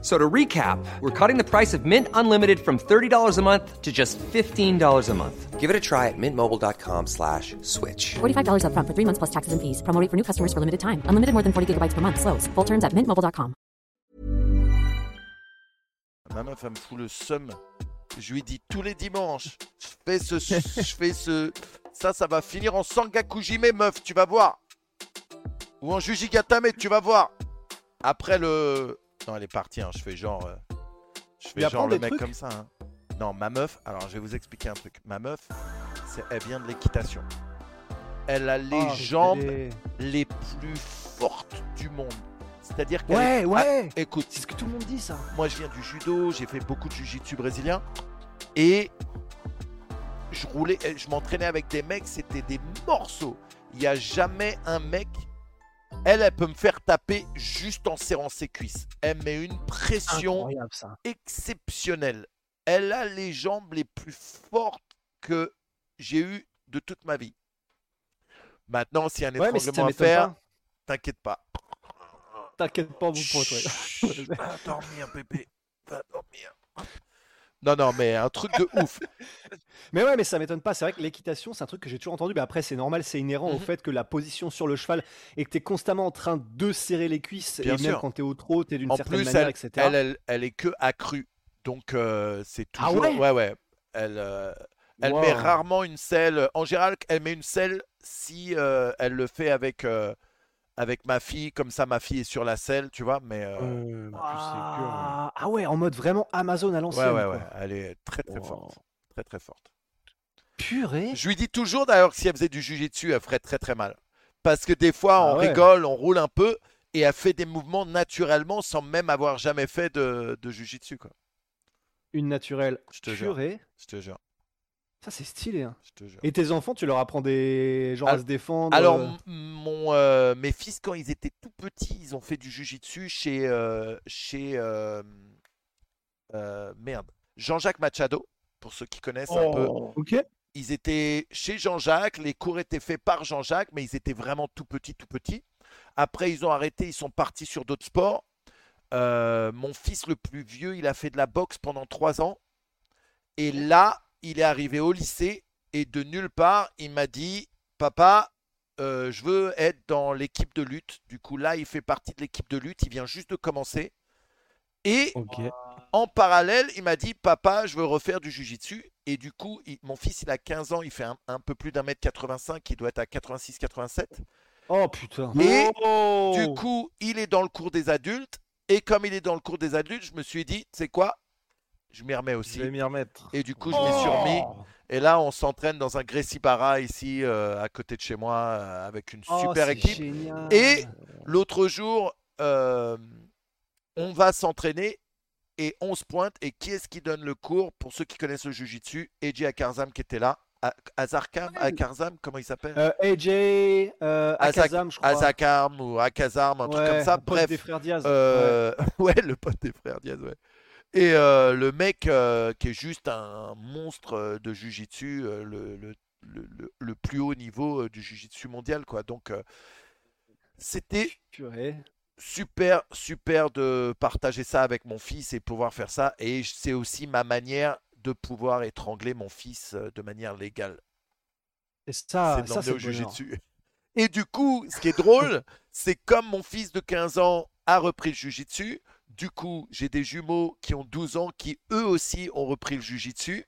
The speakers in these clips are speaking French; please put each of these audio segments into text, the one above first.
So to recap, we're cutting the price of Mint Unlimited from $30 a month to just $15 a month. Give it a try at mintmobile.com slash switch. $45 upfront for three months plus taxes and fees. Promo rate for new customers for limited time. Unlimited more than 40 gigabytes per month. Slows. Full terms at mintmobile.com. Ma meuf, elle me fout le seum. Je lui dis tous les dimanches, je fais ce, je fais ce, ça, ça va finir en Sangakujime, meuf, tu vas voir. Ou en Jujigatame, tu vas voir. Après le, non, elle est partie. hein, Je fais genre, euh, je fais genre le mec trucs comme ça. hein. Non, ma meuf. Alors, je vais vous expliquer un truc. Ma meuf, c'est, elle vient de l'équitation. Elle a les Ah, jambes les plus fortes du monde. C'est-à-dire qu'elle Ouais, est- ouais. Ah, écoute, C'est ce que tout le monde dit, ça. moi, je viens du judo, j'ai fait beaucoup de jiu-jitsu brésilien. Et je roulais, je m'entraînais avec des mecs, c'était des morceaux. Il n'y a jamais un mec. Elle, elle peut me faire taper juste en serrant ses cuisses. Elle met une pression exceptionnelle. Elle a les jambes les plus fortes que j'ai eues de toute ma vie. Maintenant, s'il y a un Ouais, si à faire, t'inquiète pas. T'inquiète pas, toi. Chut, Va dormir, bébé. Va dormir. Non, non, mais un truc de ouf. Mais ouais, mais ça m'étonne pas. C'est vrai que l'équitation, c'est un truc que j'ai toujours entendu. Mais après, c'est normal, c'est inhérent au Mhm. fait que la position sur le cheval et que tu es constamment en train de serrer les cuisses. Bien et même sûr. quand tu es au trot, tu es d'une certaine plus, manière, elle, etc. elle, elle, elle est que accrue. Donc, euh, c'est Ah toujours. ouais? Ouais, ouais. Elle, euh, elle Wow. met rarement une selle. En général, elle met une selle si euh, elle le fait avec, avec ma fille. Comme ça, ma fille est sur la selle, tu vois. Mais. euh, ah, ah ouais, en mode vraiment Amazon à ouais, l'ancienne. ouais, quoi. ouais. Elle est très, très Wow. forte. Très, très forte. Purée. Je lui dis toujours d'ailleurs que si elle faisait du jujitsu, elle ferait très très mal. Parce que des fois, Ah on ouais. rigole, on roule un peu et elle fait des mouvements naturellement sans même avoir jamais fait de, de jujitsu. Quoi. Une naturelle. Je te jure. Purée. Je te jure. Ça, c'est stylé. hein. Je te jure. Et tes enfants, tu leur apprends des genre à Al- se défendre. Alors, euh, mon, euh, mes fils, quand ils étaient tout petits, ils ont fait du jujitsu chez, euh, chez euh, euh, merde, Jean-Jacques Machado, pour ceux qui connaissent un peu. Ok. Ils étaient chez Jean-Jacques, les cours étaient faits par Jean-Jacques, mais ils étaient vraiment tout petits, tout petits. Après, ils ont arrêté, ils sont partis sur d'autres sports. Euh, mon fils le plus vieux, il a fait de la boxe pendant trois ans. Et là, il est arrivé au lycée et de nulle part, il m'a dit, papa, euh, je veux être dans l'équipe de lutte. Du coup, là, il fait partie de l'équipe de lutte. Il vient juste de commencer. Et en parallèle, il m'a dit Papa, je veux refaire du jujitsu. Et du coup, il- mon fils, il a 15 ans, il fait un, un peu plus d'un mètre 85, il doit être à 86-87. Oh putain. Et Oh Du coup, il est dans le cours des adultes. Et comme il est dans le cours des adultes, je me suis dit C'est quoi? Je m'y remets aussi. Je vais m'y remettre. Et du coup, je m'y suis remis. Et là, on s'entraîne dans un Gracie Barra ici, euh, à côté de chez moi, euh, avec une Oh, super équipe. génial. Et l'autre jour, euh, on va s'entraîner et on se pointe. Et qui est-ce qui donne le cours Pour ceux qui connaissent le Jiu-Jitsu, Eji Akarzam qui était là. A- Azarkam Akarzam, comment il s'appelle? Euh, AJ, euh, Akazam, je crois. Azakam ou Akazam, un truc comme ça. un pote Bref, des frères Diaz. euh, ouais. le pote des frères Diaz, ouais. Et euh, le mec euh, qui est juste un monstre euh, de Jiu-Jitsu, euh, le, le- le- plus haut niveau du Jiu-Jitsu mondial, quoi. Donc, c'était super, super de partager ça avec mon fils et pouvoir faire ça. Et c'est aussi ma manière de pouvoir étrangler mon fils de manière légale. Et ça, c'est ça au le bonheur. jujitsu. Et du coup, ce qui est drôle, c'est comme mon fils de 15 ans a repris le jujitsu, du coup, j'ai des jumeaux qui ont 12 ans qui eux aussi ont repris le jujitsu.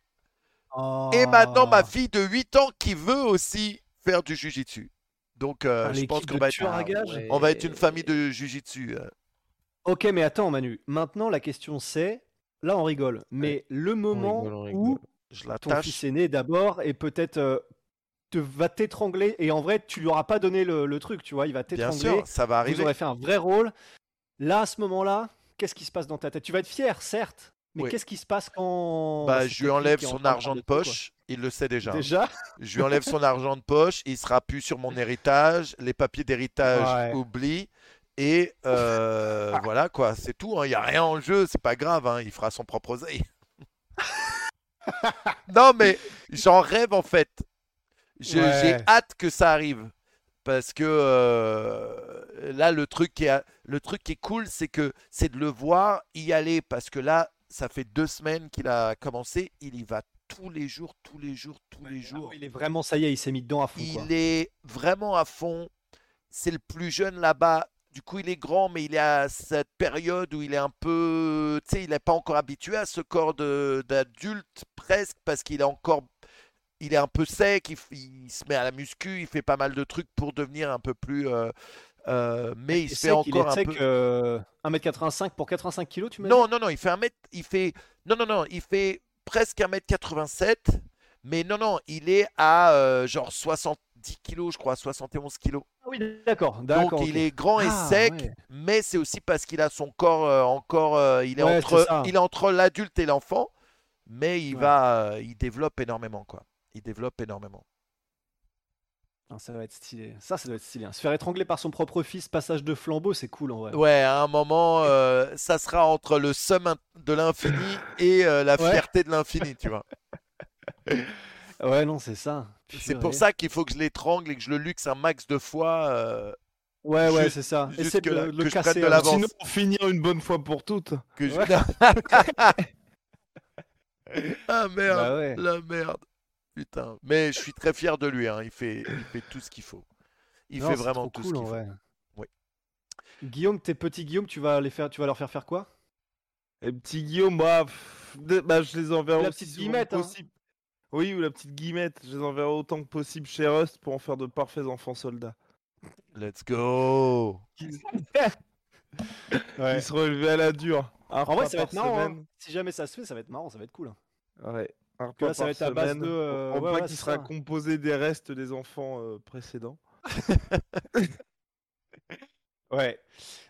Et maintenant, ma Oh. fille de 8 ans qui veut aussi faire du jujitsu. Donc, euh, Ah, je pense qu'on va, être, on va être une famille de jujitsu. euh. Ok, mais attends, Manu. Maintenant, la question c'est, là, on rigole, mais le moment rigole, on où. Je ton fils aîné d'abord et peut-être euh, te va t'étrangler et en vrai, tu lui auras pas donné le, le truc, tu vois, il va Bien t'étrangler. sûr, ça va Vous arriver. aurez fait un vrai rôle. Là, à ce moment-là, qu'est-ce qui se passe dans ta tête? Tu vas être fier, certes, mais Oui. qu'est-ce qui se passe quand Bah, je lui enlève son argent de poche. Il le sait déjà. hein. Déjà? Je lui enlève son argent de poche, il sera plus sur mon héritage, les papiers d'héritage Ouais. oublie, Et euh, voilà quoi, c'est tout. Il n'y a rien en jeu, c'est pas grave. hein, il fera son propre oseille. non, mais j'en rêve en fait. Ouais. J'ai hâte que ça arrive. Parce que euh, là, le truc, qui est, le truc qui est cool, c'est que c'est de le voir y aller. Parce que là, ça fait deux semaines qu'il a commencé. Il y va tous les jours, tous les jours, tous les jours. Il est vraiment, ça y est, il s'est mis dedans à fond. quoi. Il est vraiment à fond. C'est le plus jeune là-bas. Du coup, il est grand, mais il est à cette période où il est un peu. Tu sais, il n'est pas encore habitué à ce corps d'adulte, presque, parce qu'il est encore. Il est un peu sec, il se met à la muscu, il fait pas mal de trucs pour devenir un peu plus. euh, euh, mais il se fait sec, il est encore un peu. euh, 1m85 pour 85 kg, tu m'as Non, non, non, il fait un mètre, il fait, non, non, non, il fait presque 1m87, mais non, non, il est à euh, genre 70 kilos, je crois, 71 kilos. Ah oui, d'accord, Donc d'accord. il est grand et Ah, sec, ouais. mais c'est aussi parce qu'il a son corps euh, encore, euh, il est Ouais, entre, c'est ça. il est entre l'adulte et l'enfant, mais il Ouais. va, il développe énormément, quoi. Il développe énormément. Ah, ça va être stylé. Ça, ça doit être stylé. hein. Se faire étrangler par son propre fils, passage de flambeau, c'est cool en vrai. Ouais, à un moment, euh, ça sera entre le in- de l'infini et euh, la Ouais. fierté de l'infini, tu vois. Ouais, non, c'est ça. C'est pour ça qu'il faut que je l'étrangle et que je le luxe un max de fois. euh, Ouais, ouais, c'est ça. Essaie de le, que le je casser. de hein. l'avance. Sinon, pour finir une bonne fois pour toutes. que je- Ouais. ah merde, Bah ouais. la merde. Putain. Mais je suis très fier de lui. hein. Il, fait, il fait tout ce qu'il faut. Il Non, fait vraiment tout cool, ce qu'il faut. vrai. Oui. Guillaume, tes petits Guillaume, tu vas les faire, tu vas leur faire faire quoi? Et petit Guillaume, bah, pff, de- bah, je les enverrai La petite guillemette, hein. possible. Oui, ou la petite guillemette. Je les enverrai autant que possible chez Rust pour en faire de parfaits enfants soldats. Let's go. Ouais. se relevaient à la dure. Un En vrai, ça va être marrant. hein. Si jamais ça se fait, ça va être marrant, ça va être cool. Ouais. Un Que là, ça va être à base de, euh, Un ouais, qui sera ça. composé des restes des enfants euh, précédents. Ouais.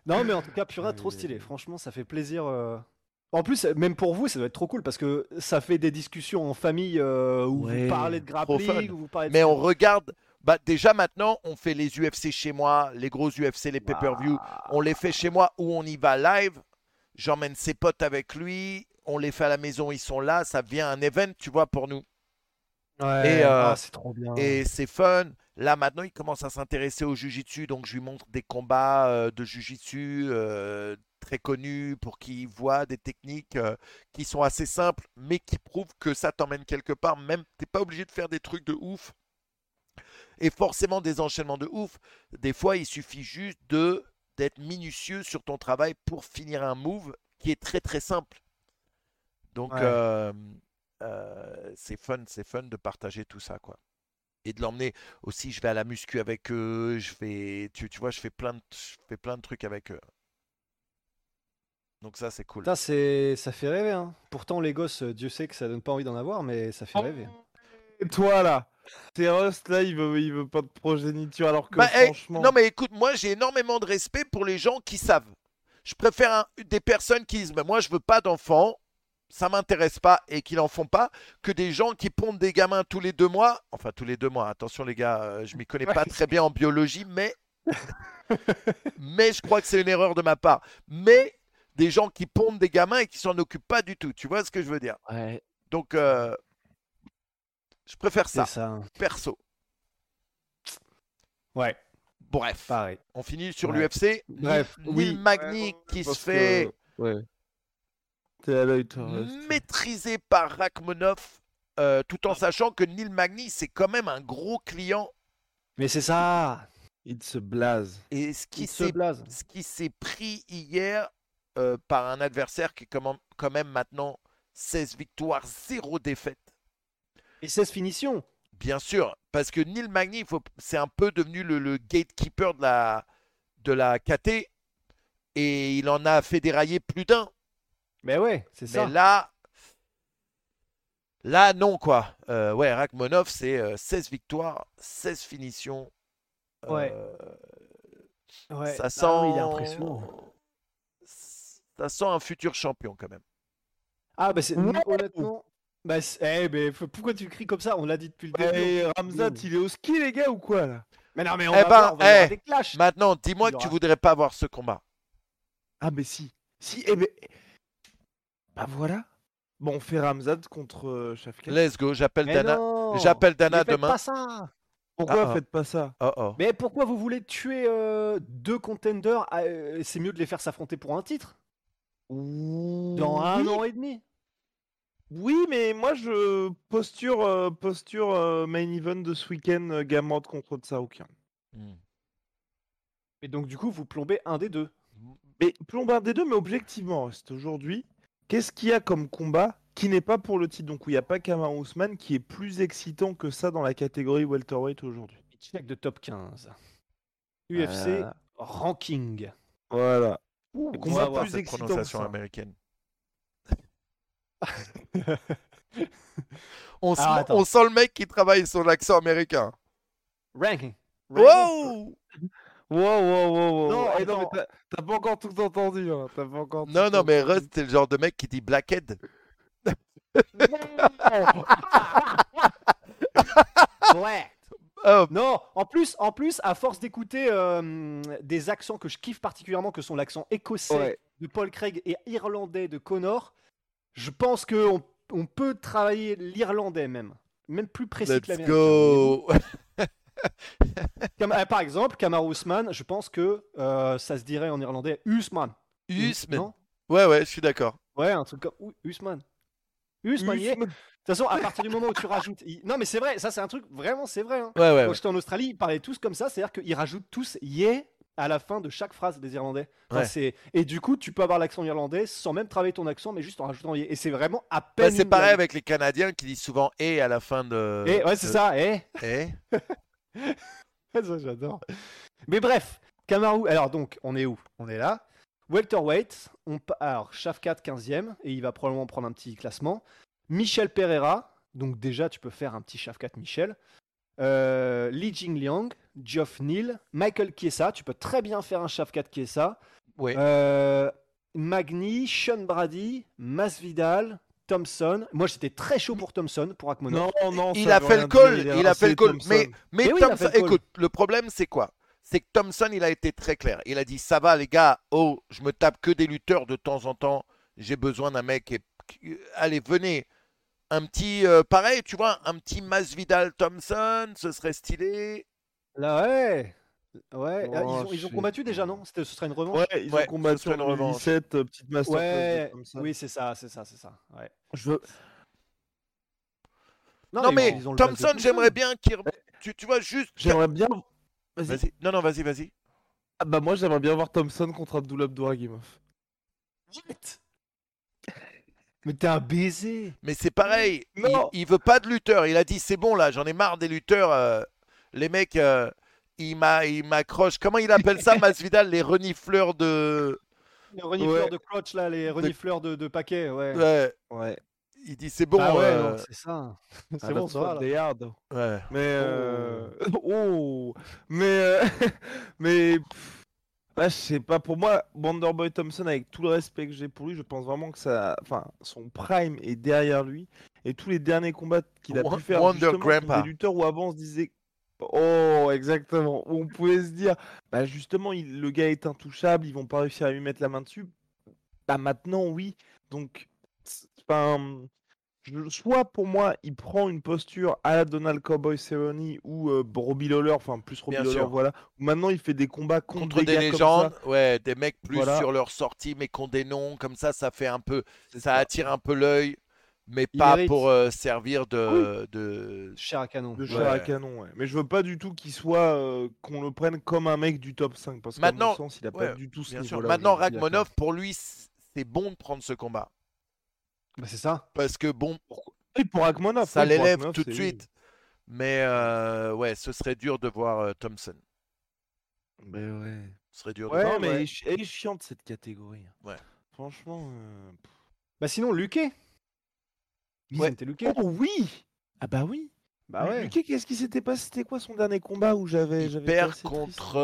Non, mais en tout cas, Pura, trop stylé. Franchement, ça fait plaisir. euh. En plus, même pour vous, ça doit être trop cool parce que ça fait des discussions en famille euh, où Ouais, vous parlez de grappling, où vous parlez de Mais on regarde. Bah, déjà maintenant, on fait les UFC chez moi, les gros UFC, les pay-per-view. On les fait chez moi où on y va live. J'emmène ses potes avec lui. On les fait à la maison, ils sont là. Ça devient un event, tu vois, pour nous. Ouais, Et, euh, ah, c'est trop bien. Et c'est fun. Là, maintenant, il commence à s'intéresser au jujitsu. Donc, je lui montre des combats euh, de jujitsu euh, très connus pour qu'il voit des techniques qui sont assez simples, mais qui prouvent que ça t'emmène quelque part. Même, t'es pas obligé de faire des trucs de ouf. Et forcément, des enchaînements de ouf. Des fois, il suffit juste de d'être minutieux sur ton travail pour finir un move qui est très très simple. Donc, Ouais. euh, euh, c'est fun, c'est fun de partager tout ça, quoi et de l'emmener aussi je vais à la muscu avec eux je fais tu, tu vois je fais plein de je fais plein de trucs avec eux donc ça c'est cool Ça, c'est... ça fait rêver. Hein. Pourtant, les gosses, euh, Dieu sait que ça donne pas envie d'en avoir, mais ça fait Oh. rêver. Et toi là? T'es Rust là, il veut, il veut pas de progéniture alors que Bah, eh, franchement. non mais écoute moi j'ai énormément de respect pour les gens qui savent je préfère un- des personnes qui disent mais moi je veux pas d'enfants ça m'intéresse pas et qui n'en font pas que des gens qui pondent des gamins tous les deux mois enfin tous les deux mois attention les gars euh, je m'y connais pas très bien en biologie mais mais je crois que c'est une erreur de ma part mais des gens qui pondent des gamins et qui s'en occupent pas du tout tu vois ce que je veux dire? Ouais, donc euh, je préfère ça ça. hein. perso Ouais, bref pareil. on finit sur Ouais. l'UFC Bref, Neil oui. Magny qui se Parce que- fait Ouais. T'es à l'œil, toi, Rust. Maîtrisé par Rachmanov, euh, tout en sachant que Neil Magny, c'est quand même un gros client. Mais c'est ça. Il se blase. Et ce qui s'est pris hier euh, par un adversaire qui est quand même, maintenant 16 victoires, 0 défaite. Et 16 finitions. Bien sûr, parce que Neil Magny, c'est un peu devenu le, le gatekeeper de la, de la KT. Et il en a fait dérailler plus d'un. Mais ouais, c'est ça. Mais là, là non quoi. Euh, ouais, Rachmanov, c'est euh, 16 victoires, 16 finitions. Ouais. Euh, Ouais. ça sent. Ah oui, il est impressionnant. Ça sent un futur champion quand même. Ah, bah c'est Wow. honnêtement. Bah, c'est- eh, mais pourquoi tu cries comme ça? On l'a dit depuis le début. Eh, Ramzat, il est au ski, les gars, ou quoi là? Mais non, mais on Eh va ben, voir, on va y avoir eh, des clashs. Maintenant, dis-moi que tu aura- voudrais pas avoir ce combat. Ah, mais si. Si, eh ben. Bah voilà. Bon, on fait Ramzad contre euh, Shafkat. Let's go, j'appelle Dana. J'appelle Dana demain. pas ça. Pourquoi Ah, ah. faites pas ça? Oh oh. Mais pourquoi vous voulez tuer euh, deux contenders Ah, euh, C'est mieux de les faire s'affronter pour un titre? Dans un oui, an et demi. Oui, mais moi je posture euh, posture euh, main event de ce week-end euh, Gamrot contre Tsaokian. Hmm. Et donc du coup, vous plombez un des deux. Mais plombe des deux, mais objectivement, reste aujourd'hui, qu'est-ce qu'il y a comme combat qui n'est pas pour le titre? Donc où il n'y a pas Kamar Ousmane qui est plus excitant que ça dans la catégorie welterweight aujourd'hui. Check de top 15. UFC Ah. ranking. Voilà. Ouh, qu'on on va va voir plus cette excitant que prononciation ça. américaine. on, sent, attends. on sent le mec qui travaille son accent américain. Ranking. Ranking. Wow Wow, wow, wow, wow. Non, Eh mais t'as t'as pas encore tout entendu. Hein. T'as pas encore tout Non, non, mais. Rust, c'est le genre de mec qui dit Blackhead. Ouais. Oh, Non, en plus, en plus, à force d'écouter euh, des accents que je kiffe particulièrement, que sont l'accent écossais Ouais. de Paul Craig et irlandais de Connor, je pense que on, on peut travailler l'irlandais même, même plus précis que let's l'américain. Comme, euh, par exemple, Kamar Ousmane, je pense que euh, ça se dirait en irlandais Usman. Usman. Ouais, ouais, je suis d'accord. Ouais, un truc comme Usman. Usman. De Usman. toute façon, à partir du moment où tu rajoutes. il- Non, mais c'est vrai, ça c'est un truc, vraiment, c'est vrai. hein. Ouais, ouais, Quand j'étais en Australie, ils parlaient tous comme ça, c'est-à-dire qu'ils rajoutent tous yeah à la fin de chaque phrase des Irlandais. Enfin, Ouais. Et du coup, tu peux avoir l'accent irlandais sans même travailler ton accent, mais juste en rajoutant yeah. Et c'est vraiment à peine. Bah, c'est pareil avec les Canadiens qui disent souvent et à la fin de. Eh, ouais, c'est de- ça, eh. Eh Ça, j'adore. Mais bref, Kamaru. Alors, donc, on est où? On est là. Welterweight. On... Alors, Shafkat 15e, et il va probablement prendre un petit classement. Michel Pereira. Donc, déjà, tu peux faire un petit Shafkat Michel. Euh, Li Jingliang, Geoff Neal, Michael Chiesa. Tu peux très bien faire un Shafkat Chiesa. Ouais. Euh, Magni, Sean Brady, Masvidal, Thompson. Moi, j'étais très chaud pour Thompson, pour Akmonov. Non, non, il ça a fait le call, il a fait le call. Mais, mais Mais oui, il a Thompson, fait le call. écoute, le problème c'est quoi? C'est que Thompson, il a été très clair. Il a dit ça va les gars, oh, je me tape que des lutteurs de temps en temps. J'ai besoin d'un mec. Et... Allez, venez. Un petit, euh, pareil, tu vois, un petit Masvidal Thompson, ce serait stylé. Là, ouais. Ouais, Oh, ah, ils, ont, ils je ont sais combattu déjà, non? C'était- Ce serait une revanche? Ouais, ils Ouais, ont combattu en revanche. 2017, euh, petite masterclass Ouais, Thompson. oui, c'est ça, c'est ça, c'est ça. Ouais. Je veux... Non, mais, Thompson, j'aimerais bien qu'il. Tu, tu vois, juste. J'aimerais bien... Vas-y. Vas-y. Non, non, vas-y, vas-y. Ah bah moi j'aimerais bien voir Thompson contre Abdullah Abdouragimov. Mais t'es un baiser. Mais c'est pareil. Il, Non. il veut pas de lutteurs. Il a dit c'est bon là, j'en ai marre des lutteurs. euh, les mecs, euh, il m'a, il m'accroche. Comment il appelle ça, Masvidal Les renifleurs de. Les renifleurs Ouais. de crotch, là, les renifleurs de, de paquets, ouais. Ouais. Ouais. Il dit c'est bon. ah ouais, euh, c'est ça. c'est Ah, bon, that's ça are, though. ouais. Mais euh... oh, mais euh, mais je sais pas pour moi Wonderboy Thompson avec tout le respect que j'ai pour lui, je pense vraiment que ça enfin son prime est derrière lui et tous les derniers combats qu'il a pu faire Wonder justement des lutteurs où avant on se disait Oh, exactement. On pouvait se dire, bah justement, il- le gars est intouchable, ils vont pas réussir à lui mettre la main dessus. Bah maintenant, oui. Donc, enfin, soit pour moi, il prend une posture à la Donald Cowboy Cerrone ou euh, Robbie Lawler, enfin plus Robbie Lawler, voilà. Maintenant, il fait des combats contre, Contre des gars comme légendes, ça. ouais, des mecs plus Voilà. sur leur sortie, mais qui ont des noms, comme ça, ça fait un peu, ça. attire un peu l'œil, mais Il pas mérite. pour euh, servir de, de... Cher à canon. De chair à canon, ouais. Mais je veux pas du tout qu'il soit, euh, qu'on le prenne comme un mec du top 5, parce qu'à Maintenant- mon sens, il a ouais, pas du tout ce Bien sûr. Maintenant. Ragmonov, pour lui, c'est bon de prendre ce combat. Bah, c'est ça. Parce que bon, Oui, pour Rachmanov, ça oui, l'élève tout de suite. Mais euh, ouais, ce serait dur de voir euh, Thompson. Mais ouais. Ce serait dur Ouais, de non, voir. mais ouais. elle est chi- elle est chiante cette catégorie. Ouais. Franchement. euh. Bah, sinon, Luquet. Ouais. C'était Luquet. Oh oui Ah bah oui Bah ouais. Luque, qu'est-ce qui s'était passé? C'était quoi son dernier combat où j'avais. Il perd contre.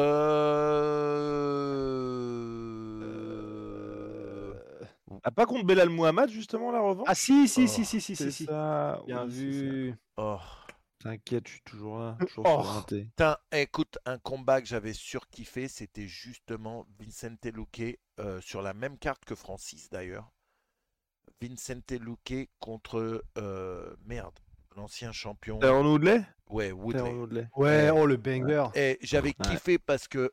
euh, Ah, pas contre Belal Muhammad, justement, la revanche? Ah si, si, Oh, si, si, si, C'est si, si. ça. Bien oui, vu. Oh. T'inquiète, je suis toujours là. Toujours Oh. sur l'inté. Putain, écoute, un combat que j'avais surkiffé, c'était justement Vincente Luque euh, sur la même carte que Francis d'ailleurs. Vincente Luque contre euh, merde, l'ancien champion. Tyron Woodley? Ouais, Woodley. Ouais, oh le banger. Et j'avais Ouais. kiffé parce que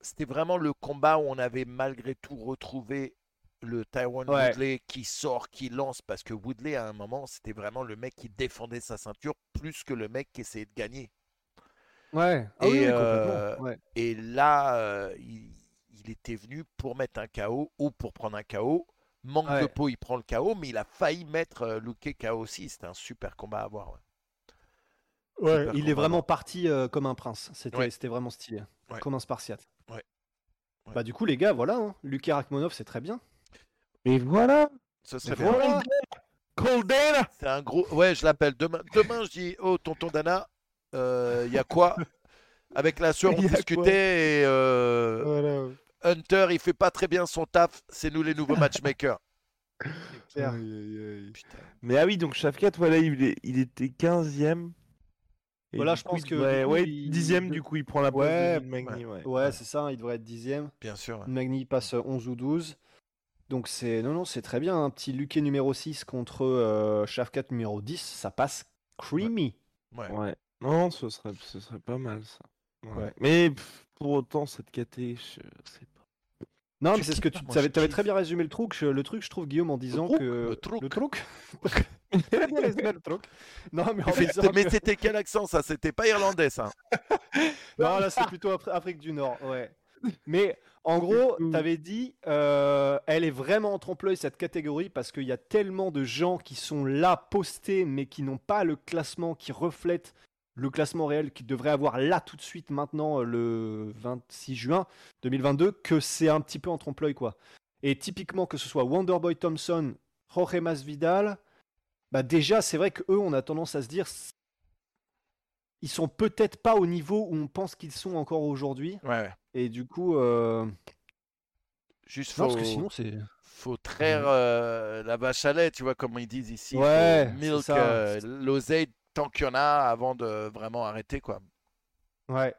c'était vraiment le combat où on avait malgré tout retrouvé le Tyrone Ouais. Woodley qui sort, qui lance, parce que Woodley à un moment c'était vraiment le mec qui défendait sa ceinture plus que le mec qui essayait de gagner. Ouais. Ah Et, oui, euh. Ouais. Et là, euh, il, il était venu pour mettre un KO ou pour prendre un KO. Manque de peau, il prend le KO, mais il a failli mettre euh, Luque KO aussi. C'était un super combat à voir. ouais. Ouais, Super il est vraiment parti euh, comme un prince. C'était Ouais. vraiment stylé. Ouais. Comme un Spartiate. Ouais. Ouais. Bah du coup les gars, voilà. Hein. Luke Rachmanov, c'est très bien. Mais voilà Ce serait bien. voilà. C'est un gros. Ouais, je l'appelle. Demain, demain, je dis Oh, tonton Dana, il y a quoi? Avec la soeur, on discutait et euh, Voilà. Hunter, il fait pas très bien son taf. C'est nous les nouveaux matchmakers. Clair. Mais ah oui, donc Shafkat, voilà, il, est- il était 15ème. Et Voilà, je coup, pense que, coup, ouais, il- 10ème, du coup, il prend la place Ouais, de Magny, ouais. Ouais, c'est ça, il devrait être dixième. Bien sûr. ouais. Magny passe euh, 11 ou 12. Donc c'est non non, c'est très bien un petit Luque numéro 6 contre euh, Shafkat numéro 10, ça passe creamy. Ouais. Ouais. Non, ce serait, ce serait pas mal, ça. Ouais. Mais pff, pour autant, cette KT, je sais pas. Non, mais c'est ce que tu avais, avais très bien résumé le truc, je- le truc je trouve Guillaume en disant truc, que le truc. le truc. Le. Non, mais en Mais disant mais que- c'était quel accent ça? C'était pas irlandais ça. Non, là, c'est plutôt Afri- Afrique du Nord, ouais. Mais en gros, t'avais dit, euh, elle est vraiment en trompe-l'œil cette catégorie parce qu'il y a tellement de gens qui sont là postés mais qui n'ont pas le classement qui reflète le classement réel qui devrait avoir là tout de suite maintenant euh, le 26 juin 2022 que c'est un petit peu en trompe-l'œil quoi. Et typiquement que ce soit Wonderboy Thompson, Jorge Masvidal, bah déjà c'est vrai que eux on a tendance à se dire ils sont peut-être pas au niveau où on pense qu'ils sont encore aujourd'hui. Ouais, ouais. Et du coup, euh... Juste non, faut, parce que sinon c'est. faut traire euh, la vache à lait, tu vois, comme ils disent ici. Ouais, milk euh, l'oseille tant qu'il y en a avant de vraiment arrêter quoi. Ouais.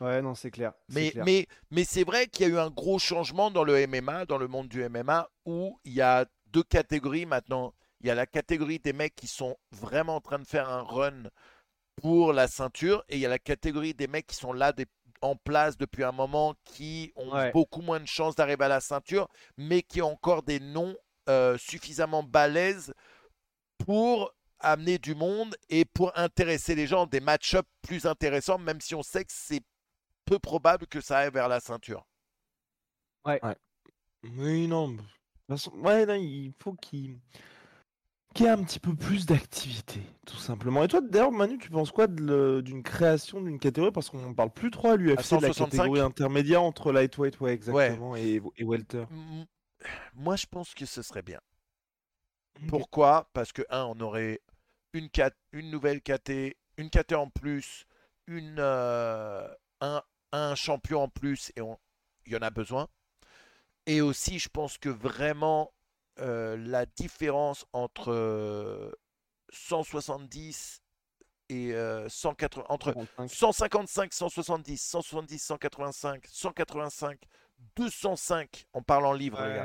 Ouais, non, c'est clair. Mais, clair. mais, mais c'est vrai qu'il y a eu un gros changement dans le MMA, dans le monde du MMA, où il y a deux catégories maintenant. Il y a la catégorie des mecs qui sont vraiment en train de faire un run pour la ceinture, et il y a la catégorie des mecs qui sont là des- en place depuis un moment, qui ont Ouais. beaucoup moins de chances d'arriver à la ceinture, mais qui ont encore des noms euh, suffisamment balèzes pour amener du monde et pour intéresser les gens, des match-ups plus intéressants, même si on sait que c'est peu probable que ça aille vers la ceinture. Oui, non. mais De toute façon, ouais, non, il faut qu'il y ait un petit peu plus d'activité, tout simplement. Et toi, d'ailleurs, Manu, tu penses quoi d'une création d'une catégorie? Parce qu'on ne parle plus trop à l'UFC de la 165? catégorie intermédiaire entre lightweight, ouais, exactement, et, et welter. Moi, je pense que ce serait bien. Pourquoi? Parce que, un, on aurait une, nouvelle KT, une KT en plus, une, euh, un, un champion en plus, et on- il y en a besoin. Et aussi, je pense que vraiment, euh, la différence entre euh, 170 et euh, 180, entre 45. 155, 170, 170, 185, 185, 205 en parlant livre, les gars.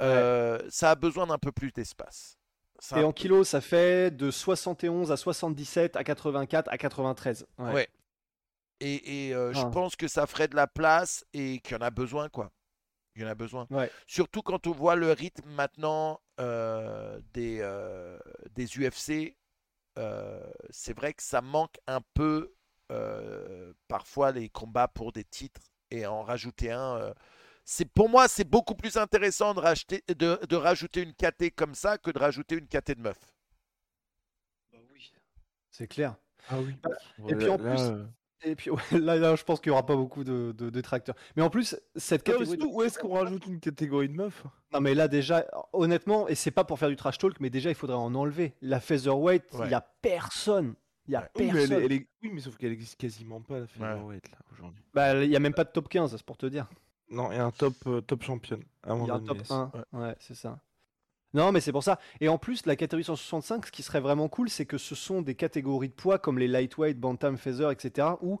Ouais. Ça a besoin d'un peu plus d'espace. Ça- Et en kilos, ça fait de 71 à 77 à 84 à 93. Ouais. Ouais. Et, et, euh, je Ah. pense que ça ferait de la place et qu'il y en a besoin, quoi. Il y en a besoin. Ouais. Surtout quand on voit le rythme maintenant euh, des, euh, des UFC. c'est vrai que ça manque un peu parfois les combats pour des titres et en rajouter un. C'est pour moi, c'est beaucoup plus intéressant de, racheter, de, de rajouter une KT comme ça que de rajouter une KT de meuf. C'est clair. Ah oui. Et puis en plus, euh, Et puis ouais, là, là, je pense qu'il n'y aura pas beaucoup de, de, de tracteurs. Mais en plus, cette catégorie. où est-ce qu'on rajoute une catégorie de meufs? Non, mais là, déjà, honnêtement, et c'est pas pour faire du trash talk, mais déjà, il faudrait en enlever. La featherweight, il Ouais. n'y a personne. Il n'y a oui mais, personne. elle est- elle est- oui, mais sauf qu'elle existe quasiment pas la featherweight là aujourd'hui. Bah, il n'y a même pas de top 15, c'est pour te dire. Non, a un top, euh, top championne. à un Il y a moment un top donné. 1. Ouais. Ouais, c'est ça. Non, mais c'est pour ça. Et en plus, la catégorie 165, ce qui serait vraiment cool, c'est que ce sont des catégories de poids comme les lightweight, bantam, feather, etc. où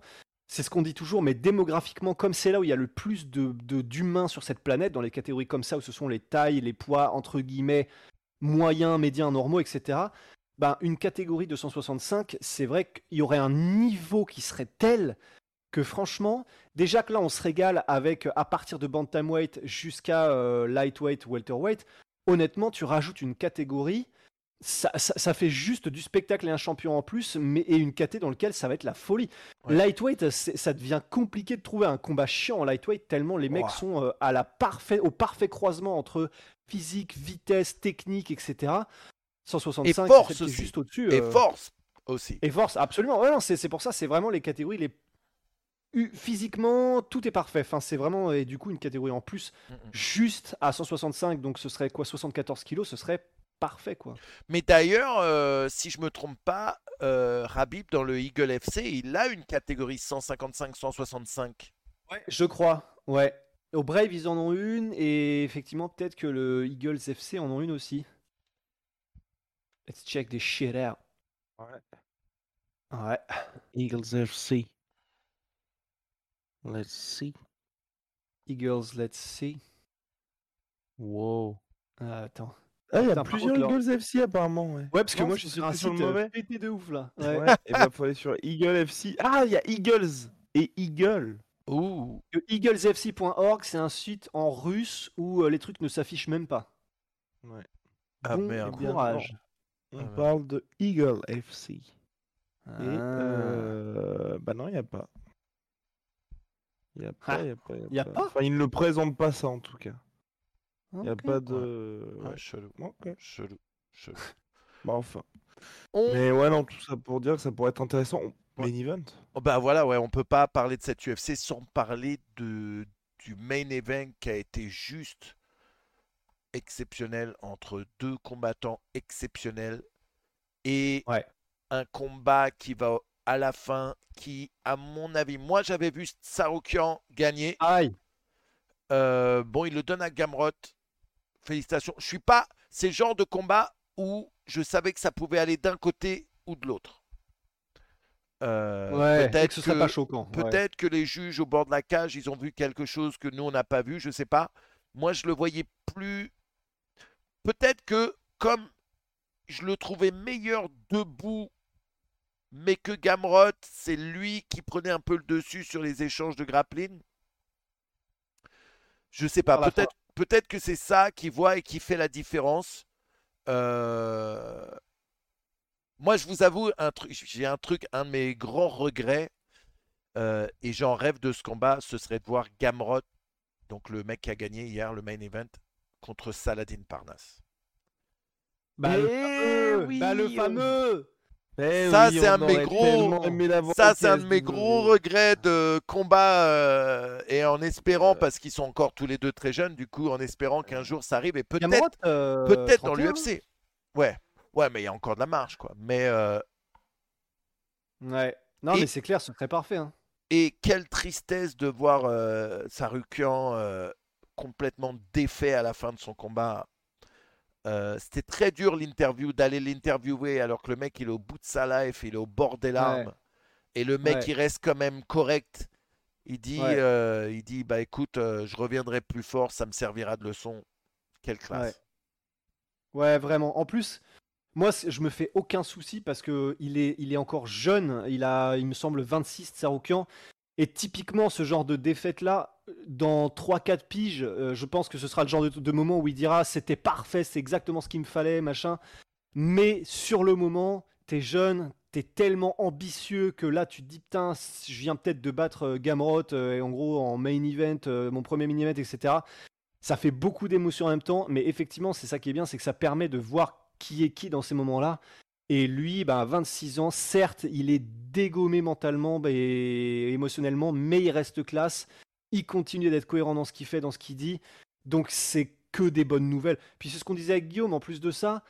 c'est ce qu'on dit toujours, mais démographiquement, comme c'est là où il y a le plus de de- d'humains sur cette planète, dans les catégories comme ça, où ce sont les tailles, les poids, entre guillemets, moyens, médiens, normaux, etc. Ben, une catégorie de 165, c'est vrai qu'il y aurait un niveau qui serait tel que franchement, déjà que là on se régale avec à partir de bantamweight jusqu'à euh, lightweight, welterweight, honnêtement tu rajoutes une catégorie, ça, ça- ça fait juste du spectacle et un champion en plus, mais et une caté dans lequel ça va être la folie. Ouais. Lightweight, ça devient compliqué de trouver un combat chiant en lightweight tellement les mecs sont euh, à la parfait, au parfait croisement entre physique, vitesse, technique, etc. 165, Et force est aussi. juste au-dessus. Et euh, force aussi. et force, absolument. Ouais, c'est pour ça, c'est vraiment les catégories les physiquement tout est parfait. Enfin, c'est vraiment et du coup une catégorie en plus Mm, mm. juste à 165, donc ce serait quoi 74 kilos, ce serait parfait quoi. Mais d'ailleurs, euh, si je me trompe pas, euh, Rabib dans le Eagle FC, il a une catégorie 155-165. Je crois. Ouais. Au Brave ils en ont une et effectivement peut-être que le Eagles FC en ont une aussi. Let's check this shit out. Ouais. Eagles FC. Let's see. Eagles, let's see. Wow. Ah, attends. Ah, il y a plusieurs leur- Eagles FC apparemment, ouais. Ouais, parce que Non, moi je suis sur un sur site le mauvais. pété de ouf là. Ouais, Ouais. et bah faut aller sur Eagle FC. Ah, il y a Eagles et Eagle. Ouh. Le eaglesfc.org, c'est un site en russe où euh, les trucs ne s'affichent même pas. Ouais. Ah, bon merde. Eh bien, courage. On Ah, parle de Eagle FC. Et Ah. euh, bah non, il n'y a pas. Il n'y a pas, Ah, a pas. y a pas Enfin, il ne le présente pas ça en tout cas. Il n'y a pas de. Ouais, Ouais. chelou. Ok. Chelou. Chelou. Bah enfin. On- Mais ouais, non, tout ça pour dire que ça pourrait être intéressant. On- Main event. Oh, Bah voilà, ouais, on peut pas parler de cette UFC sans parler de, du main event qui a été juste exceptionnel entre deux combattants exceptionnels et Ouais. un combat qui va à la fin, qui, à mon avis, moi j'avais vu Saroukian gagner. Aïe. Euh, bon, il le donne à Gamrot. Félicitations. Je suis pas. C'est le genre de combat où je savais que ça pouvait aller d'un côté ou de l'autre. Euh, ouais, peut-être que ce serait pas choquant. ouais. Peut-être que les juges au bord de la cage, ils ont vu quelque chose que nous, on n'a pas vu, je sais pas. Moi, je le voyais plus. Peut-être que, comme je le trouvais meilleur debout, mais que Gamrot, c'est lui qui prenait un peu le dessus sur les échanges de grappling? Je sais pas. Peut-être peut que c'est ça qui voit et qui fait la différence. Euh, Moi, je vous avoue, un truc, j'ai un truc, un de mes grands regrets, euh, et j'en rêve de ce combat, ce serait de voir Gamrot, donc le mec qui a gagné hier le main event, contre Saladin Parnasse. Bah, le Eh fameux, oui, bah, le on- fameux. Eh Ça, oui, c'est un de mes gros- Ça, c'est un de mes gros regrets de combat, euh, et en espérant, parce qu'ils sont encore tous les deux très jeunes, du coup, en espérant qu'un jour ça arrive, et peut-être euh, peut-être dans 31, l'UFC. Ouais, ouais, mais il y a encore de la marge, quoi. Mais euh, Ouais. Non, Et- mais c'est clair, ce serait parfait. hein. Et quelle tristesse de voir euh, Sarukian euh, complètement défait à la fin de son combat. Euh, C'était très dur l'interview, d'aller l'interviewer alors que le mec il est au bout de sa life, il est au bord des larmes. Et le mec Ouais. il reste quand même correct. Il dit, Ouais. euh, il dit bah écoute, euh, je reviendrai plus fort, ça me servira de leçon. Quelle classe. Ouais, vraiment. En plus, moi, je me fais aucun souci parce que il est, il est encore jeune. Il a, il me semble, 26 Tsaroukian. Et typiquement, ce genre de défaite-là, dans 3-4 piges, euh, je pense que ce sera le genre de, moment où il dira c'était parfait, c'est exactement ce qu'il me fallait, machin. Mais sur le moment, t'es jeune, t'es tellement ambitieux que là, tu te dis putain, je viens peut-être de battre euh, Gamrot, euh, et en gros, en main event, mon premier main event, etc. Ça fait beaucoup d'émotions en même temps, mais effectivement, c'est ça qui est bien, c'est que ça permet de voir qui est qui dans ces moments-là. Et lui, bah, à 26 ans, certes, il est dégommé mentalement bah, et émotionnellement, mais il reste classe. Il continue d'être cohérent dans ce qu'il fait, dans ce qu'il dit. Donc c'est que des bonnes nouvelles. Puis c'est ce qu'on disait avec Guillaume, en plus de ça,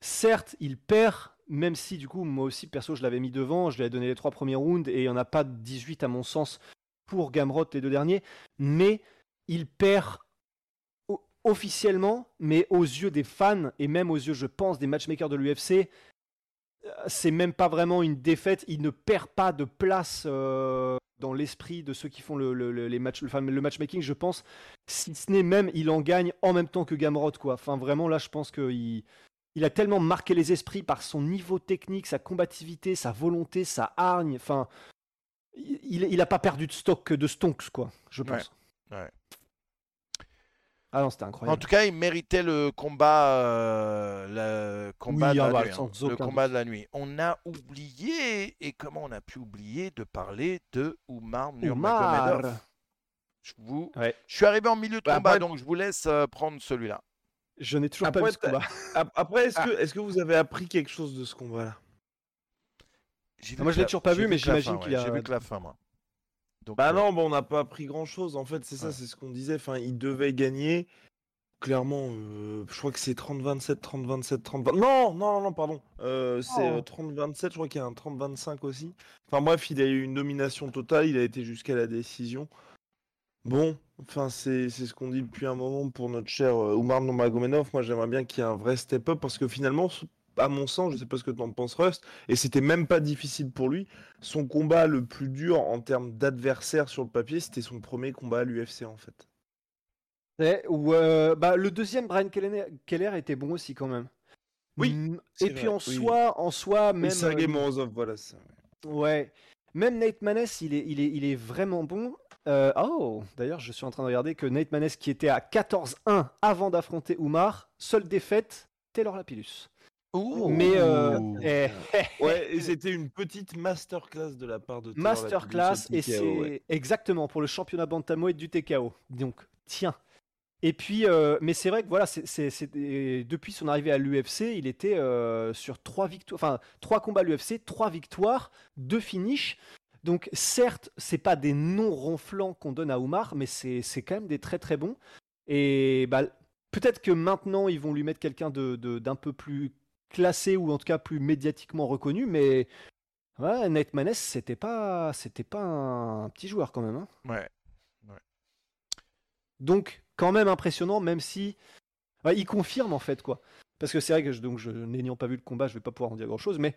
certes, il perd, même si du coup, moi aussi, perso, je l'avais mis devant, je lui ai donné les trois premiers rounds, et il n'y en a pas 18 à mon sens pour Gamrot les deux derniers, mais il perd officiellement, mais aux yeux des fans et même aux yeux, je pense, des matchmakers de l'UFC, c'est même pas vraiment une défaite. Il ne perd pas de place euh, dans l'esprit de ceux qui font le, le- le- les matchs, enfin, le matchmaking, je pense. Si ce n'est même, il en gagne en même temps que Gamrot, quoi. Enfin, vraiment, là, je pense qu'il il a tellement marqué les esprits par son niveau technique, sa combativité, sa volonté, sa hargne. Enfin, il, il a pas perdu de stock de stonks, quoi, je pense. ouais. Ah non, c'était En incroyable. tout cas, il méritait le combat, euh, le combat Oui, de ah la bah, nuit. hein. Le combat de la nuit. On a oublié, et comment on a pu oublier de parler de Oumar Nurmagomedov? Je, vous... Ouais. je suis arrivé en milieu de Bah, combat, après- donc je vous laisse euh, prendre celui-là. Je n'ai toujours Après, pas vu ce combat. Ap- Après, est-ce Ah. que, est que vous avez appris quelque chose de ce combat-là? J'ai Moi, je l'ai la- toujours pas vu, mais j'imagine fin, qu'il y a- J'ai vu que la fin, moi. Donc, Bah euh, non, bah, on n'a pas appris grand-chose. En fait, c'est ça, Ouais. c'est ce qu'on disait. Enfin, il devait gagner. Clairement, euh, je crois que c'est 30-27, 30-27, 30 Non, non, non, non, pardon. Euh, c'est Oh. euh, 30-27, je crois qu'il y a un 30-25 aussi. Enfin bref, il a eu une domination totale, il a été jusqu'à la décision. Bon, enfin, c'est c'est ce qu'on dit depuis un moment pour notre cher Oumar Nurmagomedov. Moi, j'aimerais bien qu'il y ait un vrai step-up parce que finalement, à mon sens, je sais pas ce que tu en penses, Rust, et c'était même pas difficile pour lui. Son combat le plus dur en termes d'adversaire sur le papier, c'était son premier combat à l'UFC en fait. Ouais, ou, euh, bah, le deuxième, Brian Keller, Keller était bon aussi quand même. Oui, Et puis en oui. soi, en soi, même. Même Sergei euh, Morozov, voilà ça. Ouais. Même Nate Maness, il est, il est, il est vraiment bon. Euh, oh, d'ailleurs, je suis en train de regarder que Nate Maness, qui était à 14-1 avant d'affronter Oumar, seule défaite, Taylor Lapillus. Ouh. Mais euh, eh, Ouais, et c'était une petite masterclass de la part de masterclass, et c'est ouais. exactement pour le championnat bantamweight du TKO. Donc, tiens. Et puis, euh, mais c'est vrai que voilà, c'est, c'est- c'est- et depuis son arrivée à l'UFC, il était euh, sur trois victoires, enfin trois combats à l'UFC, trois victoires, deux finishes. Donc certes, c'est pas des noms ronflants qu'on donne à Oumar, mais c'est, c'est quand même des très très bons. Et bah, peut-être que maintenant ils vont lui mettre quelqu'un de, de- d'un peu plus classé ou en tout cas plus médiatiquement reconnu, mais ouais, Nate Maness, c'était pas, c'était pas un, petit joueur quand même. hein. Ouais. Donc, quand même impressionnant, même si ouais, il confirme en fait quoi. Parce que c'est vrai que je, donc je n'ayant pas vu le combat, je vais pas pouvoir en dire grand chose, mais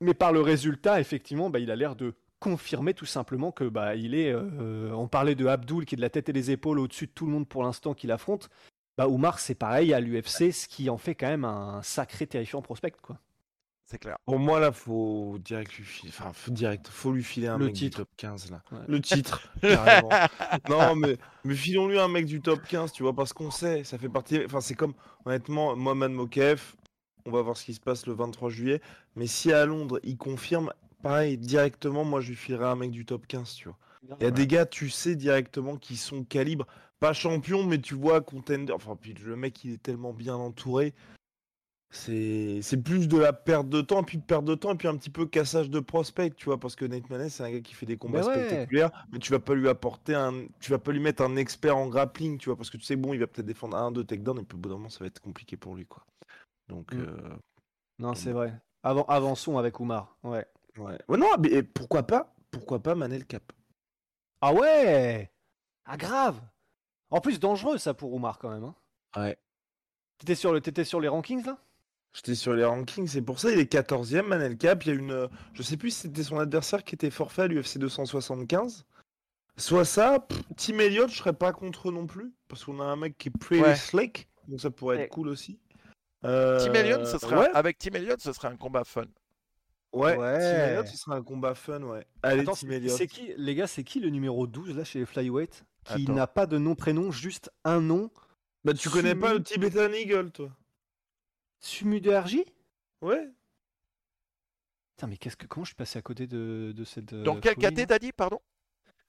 mais par le résultat, effectivement, bah, il a l'air de confirmer tout simplement que bah il est. euh, on parlait de Abdul qui est de la tête et des épaules au-dessus de tout le monde pour l'instant qu'il affronte. Bah Oumar, c'est pareil à l'UFC, ce qui en fait quand même un sacré terrifiant prospect quoi. C'est clair. Pour moi, là, faut direct lui filer, enfin, faut direct, faut lui filer un Le mec du titre. top 15, là. Ouais. Le titre, carrément. non, mais, mais filons-lui un mec du top 15, tu vois, parce qu'on sait, ça fait partie, enfin, c'est comme, honnêtement, Mohamed Mokaev, on va voir ce qui se passe le 23 juillet, mais si à Londres, il confirme, pareil, directement, moi, je lui filerai un mec du top 15, tu vois. Il y a des gars, tu sais directement, qui sont calibre, pas champion, mais tu vois, contender. Enfin, puis le mec, il est tellement bien entouré. C'est plus de la perte de temps, puis de perte de temps, et puis un petit peu cassage de prospect, tu vois, parce que Nate Maness, c'est un gars qui fait des combats Mais ouais. spectaculaires, mais tu vas pas lui apporter un. Tu vas pas lui mettre un expert en grappling, tu vois, parce que tu sais, bon, il va peut-être défendre un, deux takedowns, et puis au bout d'un moment, ça va être compliqué pour lui, quoi. Donc, Mm. euh, Non, c'est vrai. Avant, avançons avec Oumar. Ouais. ouais. Ouais, non, mais pourquoi pas Pourquoi pas Manel Cap? Ah ouais Ah grave En plus, dangereux ça pour Oumar quand même. Hein. Ouais. T'étais sur, le, t'étais sur les rankings là? J'étais sur les rankings, c'est pour ça il est 14e, Manel Cap. Il y a une. euh, Je sais plus si c'était son adversaire qui était forfait à l'UFC 275. Soit ça, pff, Tim Elliott, je serais pas contre eux non plus. Parce qu'on a un mec qui est pretty Ouais. slick. Donc ça pourrait Ouais. être cool aussi. Euh, Tim Elliott, ce serait ouais, avec Tim Elliott, ce serait un combat fun. ouais, Ouais. Tim Elliott, ce serait un combat fun, ouais. Allez, Attends, Tim Elliott. c'est qui, les gars, c'est qui le numéro 12 là chez les Flyweight? Qui n'a pas de nom, prénom, juste un nom Bah, tu connais pas le Tibetan Eagle, toi Sumu de RJ Ouais. Putain, mais qu'est-ce que, comment je suis passé à côté de, de cette. euh, Dans quel là? t'as dit, pardon?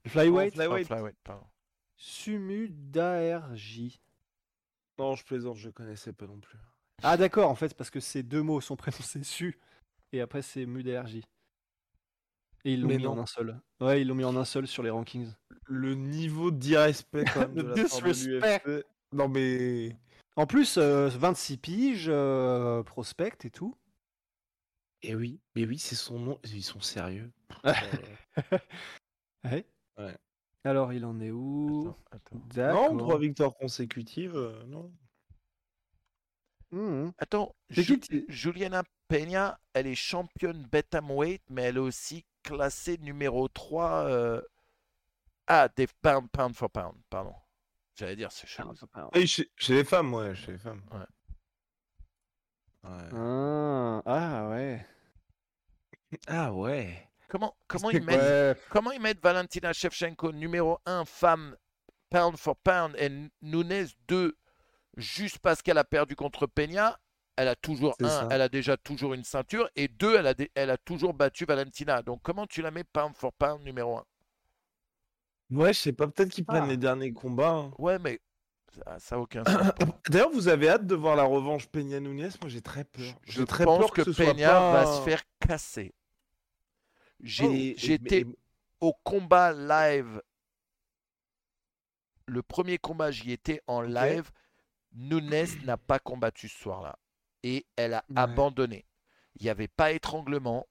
Flyweight flyweight. Ah, flyweight, pardon. Sumu d'ARJ. Non, je plaisante, je connaissais pas non plus. Ah d'accord, en fait, parce que ces deux mots sont prénom c'est Su, et après c'est Mu d'ARJ. Et ils l'ont mis en un seul. Ouais, ils l'ont mis en un seul sur les rankings. Le niveau d'irrespect quand même de Le la part de disrespect. Non mais... En plus, euh, 26 piges, euh, prospect et tout. Et oui, mais oui, c'est son nom. Ils sont sérieux. Ouais. Ouais. Alors, il en est où? Attends, attends. D'accord. Non, trois victoires consécutives, euh, non. Mhm. Attends, Ju- Juliana Peña, elle est championne Weight, mais elle est aussi classée numéro 3. Ah, des pound, pound for pound, pardon. J'allais dire, c'est cher. Oui, chez, chez les femmes, ouais, chez les femmes. Ouais. Ouais. Ah, ah ouais. Ah ouais. Comment, comment, ils mettent, ouais. comment ils mettent Valentina Shevchenko numéro 1 femme pound for pound et Nunes 2 juste parce qu'elle a perdu contre Peña elle a toujours un, ça. elle a déjà toujours une ceinture et deux, elle a, elle a toujours battu Valentina. Donc comment tu la mets pound for pound numéro 1 Ouais, je sais pas, peut-être qu'ils prennent Ah. les derniers combats. hein. Ouais, mais ça, ça a aucun sens. D'ailleurs, vous avez hâte de voir la revanche Peña Nunez Moi, j'ai très peur. Je J'ai très pense peur que, ce soit Peña pas- va se faire casser. J'ai- Oh, et- J'étais mais- au combat live. Le premier combat, j'y étais en live. Nunes n'a pas combattu ce soir-là. Et elle a Ouais. abandonné. Il n'y avait pas étranglement.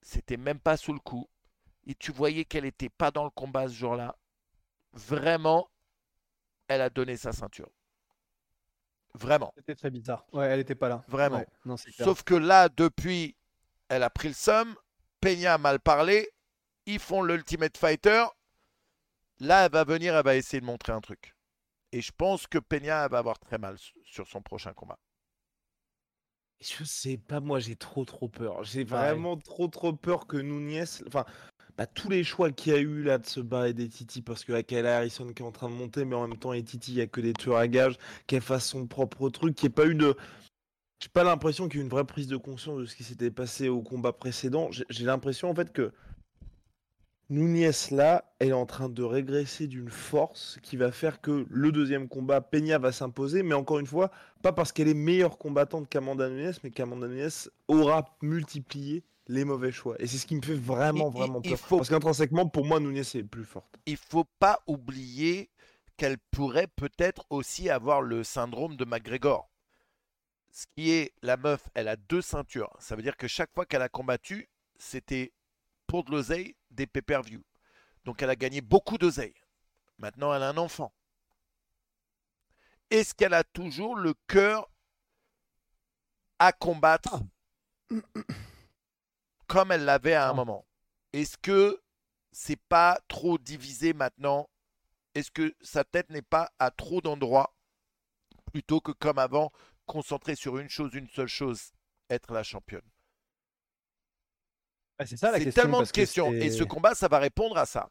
C'était même pas sous le coup. Et tu voyais qu'elle n'était pas dans le combat ce jour-là. Vraiment, elle a donné sa ceinture. Vraiment. C'était très bizarre. Ouais, elle était pas là. Vraiment. Ouais, Non, c'est clair. Sauf que là, depuis, elle a pris le somme. Peña a mal parlé. Ils font l'Ultimate Fighter. Là, elle va venir, elle va essayer de montrer un truc. Et je pense que Peña elle va avoir très mal sur son prochain combat. Je sais pas, moi j'ai trop trop peur. J'ai Pareil. vraiment trop trop peur que Nunez, enfin, bah, tous les choix qu'il y a eu là de se barrer des Titi, parce que Akala Harrison qui est en train de monter, mais en même temps, et Titi, il y a que des tueurs à gages, qu'elle fasse son propre truc, qu'il n'y ait pas eu de. J'ai pas l'impression qu'il y ait une vraie prise de conscience de ce qui s'était passé au combat précédent. J'ai j'ai l'impression en fait que Nunez là, elle est en train de régresser d'une force qui va faire que le deuxième combat, Peña va s'imposer, mais encore une fois, pas parce qu'elle est meilleure combattante qu'Amanda Nunes, mais qu'Amanda Nunes aura multiplié les mauvais choix. Et c'est ce qui me fait vraiment, Il- vraiment peur. faut- Parce qu'intrinsèquement, pour moi, Nunes est plus forte. Il faut pas oublier qu'elle pourrait peut-être aussi avoir le syndrome de McGregor. Ce qui est, la meuf, elle a deux ceintures. Ça veut dire que chaque fois qu'elle a combattu, c'était pour de l'oseille des pay-per-view. Donc elle a gagné beaucoup d'oseille. Maintenant, elle a un enfant. Est-ce qu'elle a toujours le cœur à combattre? Comme elle l'avait à un moment Est-ce que c'est pas trop divisé maintenant? Est-ce que sa tête n'est pas à trop d'endroits plutôt que comme avant, concentrée sur une chose, une seule chose, être la championne? Ouais, c'est ça la question. tellement de que questions. Et ce combat, ça va répondre à ça.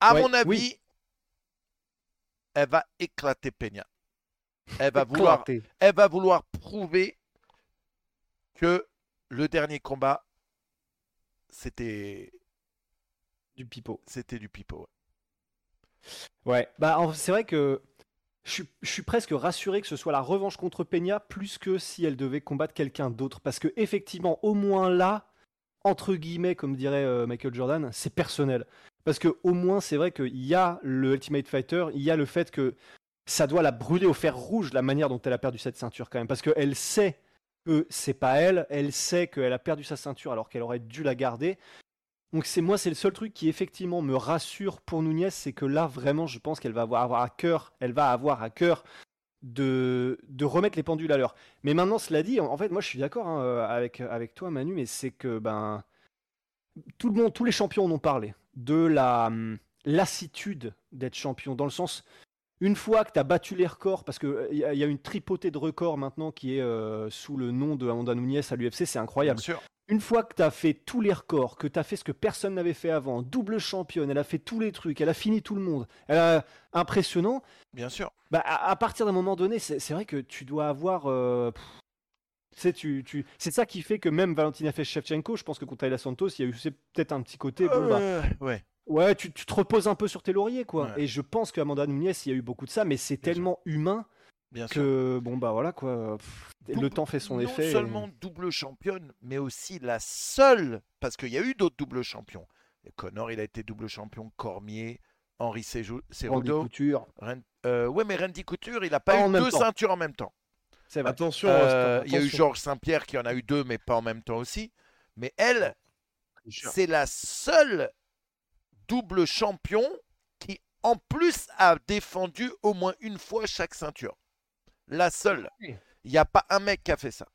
À Ouais, mon avis, oui. elle va éclater Peña. Elle va vouloir, elle va vouloir prouver que le dernier combat, c'était, du pipeau. c'était du pipeau. Ouais, bah c'est vrai que je suis, je suis presque rassuré que ce soit la revanche contre Peña plus que si elle devait combattre quelqu'un d'autre. Parce que effectivement, au moins là, entre guillemets, comme dirait euh, Michael Jordan, c'est personnel. Parce que au moins, c'est vrai qu'il y a le Ultimate Fighter, il y a le fait que ça doit la brûler au fer rouge la manière dont elle a perdu cette ceinture quand même. Parce qu'elle sait que c'est pas elle, elle sait qu'elle a perdu sa ceinture alors qu'elle aurait dû la garder. Donc c'est moi, c'est le seul truc qui effectivement me rassure pour Nunez, c'est que là vraiment, je pense qu'elle va avoir, à cœur, elle va avoir à cœur de, de remettre les pendules à l'heure. Mais maintenant, cela dit, en, en fait, moi je suis d'accord hein, euh, avec, avec toi, Manu, mais c'est que ben tout le monde, tous les champions en ont parlé de la hum, lassitude d'être champion, dans le sens une fois que tu as battu les records, parce qu'il y, a- y a une tripotée de records maintenant qui est euh, sous le nom de Amanda Nunes à l'UFC, c'est incroyable. Bien sûr. Une fois que tu as fait tous les records, que tu as fait ce que personne n'avait fait avant, double championne, elle a fait tous les trucs, elle a fini tout le monde, elle a impressionnant. Bien sûr. Bah, à, à partir d'un moment donné, c'est vrai que tu dois avoir. euh, tu tu. C'est ça qui fait que même Valentina Shevchenko, je pense que contre Ayla Santos, il y a eu peut-être un petit côté. Bon, bah, Euh, ouais. Ouais, tu, tu te reposes un peu sur tes lauriers, quoi. Ouais. Et je pense qu'Amanda Nunes, il y a eu beaucoup de ça, mais c'est sûr. tellement humain Bien sûr. que, bon, bah voilà, quoi. pff, le Double- temps fait son non effet. et- seulement double championne, mais aussi la seule, parce qu'il y a eu d'autres doubles champions. Et Connor, il a été double champion, Cormier, Henri Seju- Randy Cejudo. Couture, Ren- euh, ouais, mais Randy Couture, il n'a pas Pas eu deux temps. ceintures en même temps. c'est vrai. Attention, Euh, Il y a eu. Georges Saint-Pierre qui en a eu deux, mais pas en même temps aussi. Mais elle, c'est la seule double champion qui, en plus, a défendu au moins une fois chaque ceinture. La seule. Oui. Il n'y a pas un mec qui a fait ça.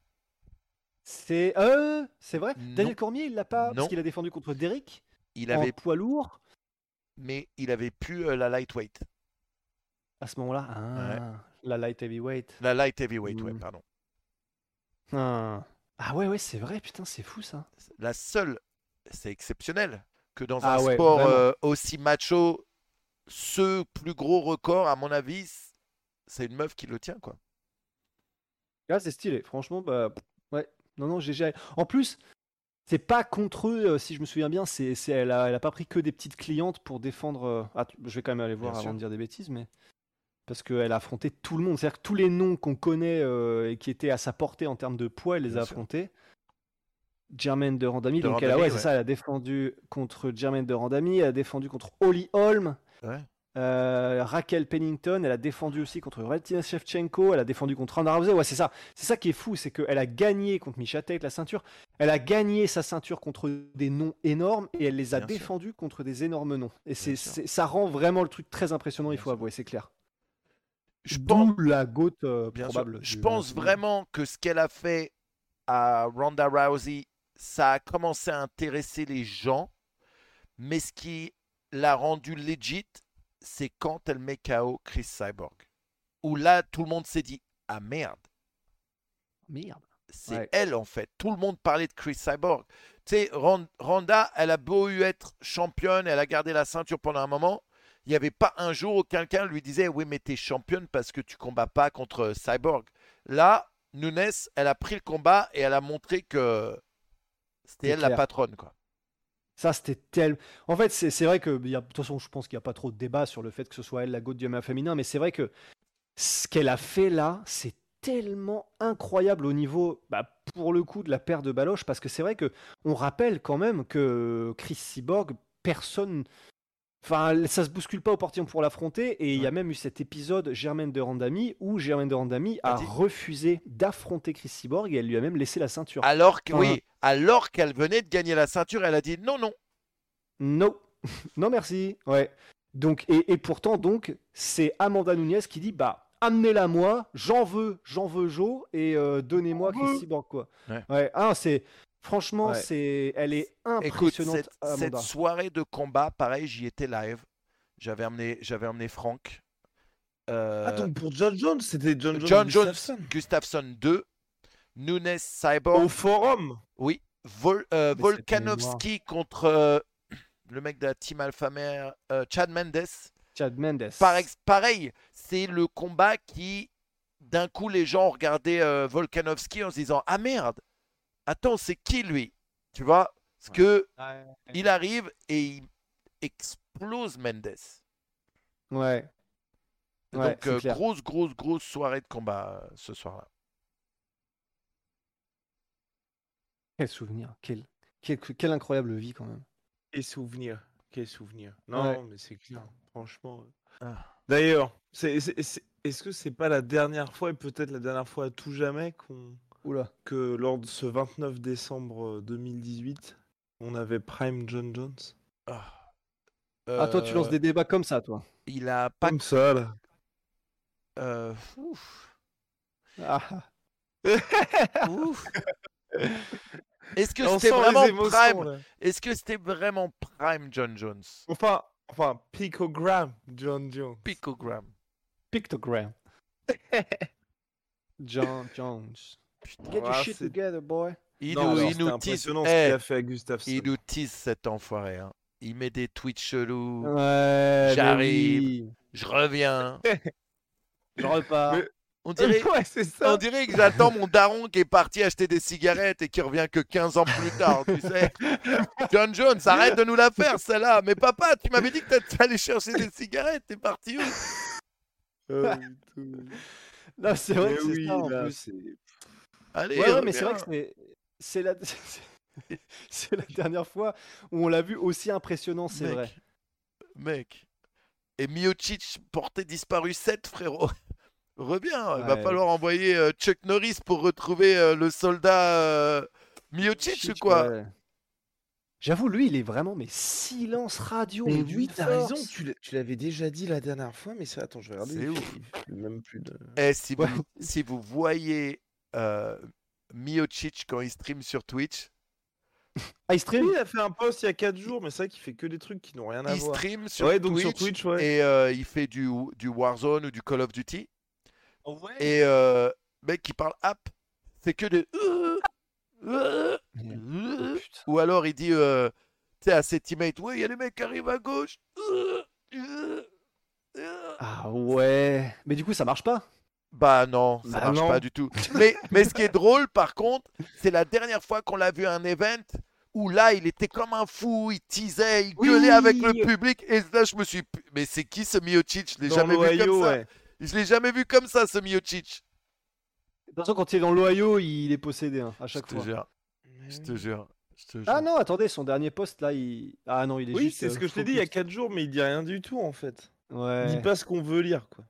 C'est euh, c'est vrai? Non. Daniel Cormier, il l'a pas Non. parce qu'il a défendu contre Derrick? Il en avait, poids lourd? Mais il avait plus euh, la lightweight. à ce moment-là? Ah, la light heavyweight. La light heavyweight, ouais, Mm. pardon. Ah. Ah ouais ouais, c'est vrai. Putain, c'est fou ça. La seule, c'est exceptionnel que dans Ah un ouais, sport euh, aussi macho, ce plus gros record, à mon avis, c'est une meuf qui le tient, quoi. Là, c'est stylé. Franchement, bah ouais. Non non, GG. En plus, c'est pas contre eux, euh, si je me souviens bien. C'est, c'est- elle a, elle a pas pris que des petites clientes pour défendre. euh, Ah, je vais quand même aller voir Bien avant sûr. de dire des bêtises, mais parce qu'elle a affronté tout le monde. C'est-à-dire que tous les noms qu'on connaît euh, et qui étaient à sa portée en termes de poids, elle les Bien a sûr. Jermaine de Randami, De donc elle a, ouais, ça, elle a défendu contre Jermaine de Randami, elle a défendu contre Holly Holm, Ouais. euh, Raquel Pennington, elle a défendu aussi contre Valentina Shevchenko, elle a défendu contre Ronda Rousey. Ouais, c'est ça. C'est ça qui est fou, c'est qu'elle a gagné contre Misha Tate la ceinture. Elle a gagné sa ceinture contre des noms énormes et elle les a Bien sûr. défendus contre des énormes noms. Et c'est, ça rend vraiment le truc très impressionnant, il faut sûr. avouer, c'est clair. Je pense, D'où la goutte euh, probable. je pense vraiment que ce qu'elle a fait à Ronda Rousey, ça a commencé à intéresser les gens. Mais ce qui l'a rendu legit, c'est quand elle met KO Chris Cyborg. Où là, tout le monde s'est dit Ah merde, Merde. c'est Ouais. elle en fait. Tout le monde parlait de Chris Cyborg. Tu sais, Ronda, elle a beau eu être championne, elle a gardé la ceinture pendant un moment. Il n'y avait pas un jour où quelqu'un lui disait Oui, mais t'es championne parce que tu combats pas contre Cyborg. Là, Nunes, elle a pris le combat et elle a montré que c'était elle la patronne. quoi. Ça, c'était tellement. En fait, c'est vrai que. il y a- De toute façon, je pense qu'il n'y a pas trop de débat sur le fait que ce soit elle la goutte du MMA féminin, mais c'est vrai que ce qu'elle a fait là, c'est tellement incroyable au niveau, bah, pour le coup, de la paire de baloches, parce que c'est vrai que on rappelle quand même que Chris Cyborg, personne. Enfin, ça se bouscule pas au portillon pour l'affronter, et il y a même eu cet épisode Germaine de Randami où Germaine de Randami a A dit- refusé d'affronter Chris Cyborg et elle lui a même laissé la ceinture. Alors que, Enfin, oui, alors qu'elle venait de gagner la ceinture, elle a dit Non, non. Non, non merci. Ouais. Donc et, et pourtant donc c'est Amanda Nunes qui dit bah amenez-la moi, j'en veux, j'en veux Joe et euh, donnez-moi Chris Cyborg quoi. Ouais. Ah c'est franchement Ouais. c'est elle est Écoute, impressionnante cette, cette soirée de combat, pareil, j'y étais live. J'avais emmené, j'avais emmené Franck. Euh, Attends, pour John Jones, c'était John Jones. John Jones, Gustafsson. Gustafsson 2, Nunes Cyborg, Au forum. oui, Vol- euh, Volkanovski contre euh, le mec de la team Alpha Mare, euh, Chad Mendes. Chad Mendes. Par ex- pareil, c'est le combat qui, d'un coup, les gens ont regardé euh, Volkanovski en se disant Ah merde, attends, c'est qui lui? Tu vois Parce que Ouais. il arrive et il explose Mendes. Ouais. Ouais, Donc, euh, grosse, grosse, grosse soirée de combat euh, ce soir-là. Quel souvenir, quel, quel, quelle incroyable vie quand même. Quel souvenir. Quel souvenir. Non, Ouais. mais c'est clair. Franchement. Ah. D'ailleurs, est-ce que c'est pas la dernière fois, et peut-être la dernière fois à tout jamais, qu'on Oula. que lors de ce 29 décembre euh, 2018, on avait Prime John Jones Ah, Ah toi tu lances Euh, des débats comme ça toi. Il a pas. Comme ça, là. euh, ouf, Ah. ouf. Est-ce que c'était vraiment émotions, prime. Est-ce que c'était vraiment prime John Jones? Enfin, enfin, Picogram John Jones. Picogram. Pictogram. John Jones. Get your Ah, shit together boy. Il Non, nous, alors, il nous tease. impressionnant ce Eh, qu'il a fait à Gustafsson. il nous tease cet enfoiré. hein. Il met des tweets chelous. Ouais, J'arrive. oui. Je reviens. Je repars. Mais- On dirait, Ouais, ça. on dirait que j'attends mon daron qui est parti acheter des cigarettes et qui revient que 15 ans plus tard, tu sais. John Jones, arrête de nous la faire, celle-là. Mais papa, tu m'avais dit que tu allais chercher des cigarettes. T'es parti où? Tout. Non, c'est vrai que c'est oui, ça en là, plus. Allez, Ouais, ouais, mais c'est vrai que c'est la c'est- c'est la dernière fois où on l'a vu aussi impressionnant, c'est Mec, vrai. Mec. Et Miocic porté disparu 7, frérot. Reviens, il va Ouais. falloir envoyer euh, Chuck Norris pour retrouver euh, le soldat euh, Miocic ou quoi? Ouais. J'avoue, lui, il est vraiment mais silence radio. Mais oui, t'as raison, tu l'avais déjà dit la dernière fois, mais c'est attends, je vais regarder. C'est il ouf. même plus de. Et si vous, Ouais. si vous voyez euh, Miocic quand il stream sur Twitch, Ah, il stream? Oui, il a fait un post il y a 4 jours, mais c'est vrai qu'il fait que des trucs qui n'ont rien à il voir. stream sur, Ouais, donc Twitch, sur Twitch, ouais. et euh, il fait du, du Warzone ou du Call of Duty. Ouais. Et euh, mec qui parle app, c'est que des. Ou alors il dit euh, sais, à ses teammates Ouais, il y a des mecs qui arrivent à gauche. Ah ouais. Mais du coup, ça marche pas? Bah non, ça Bah marche non. pas du tout. Mais, mais ce qui est drôle par contre, c'est la dernière fois qu'on l'a vu à un event où là il était comme un fou, il teasait, il Oui. gueulait avec le public. Et là je me suis. Mais c'est qui ce Miocic? Je l'ai jamais vu comme ça. ouais. Je l'ai jamais vu comme ça ce Miocic. De toute façon, quand il est dans l'Ohio, il est possédé hein, à Je chaque te fois. jure, je te jure. je te Ah jure. non, attendez, son dernier post là, il. Ah non, il est Oui, juste. c'est ce euh, que je t'ai dit il y a focus. 4 jours, mais il dit rien du tout en fait. Il Ouais. dit pas ce qu'on veut lire, quoi.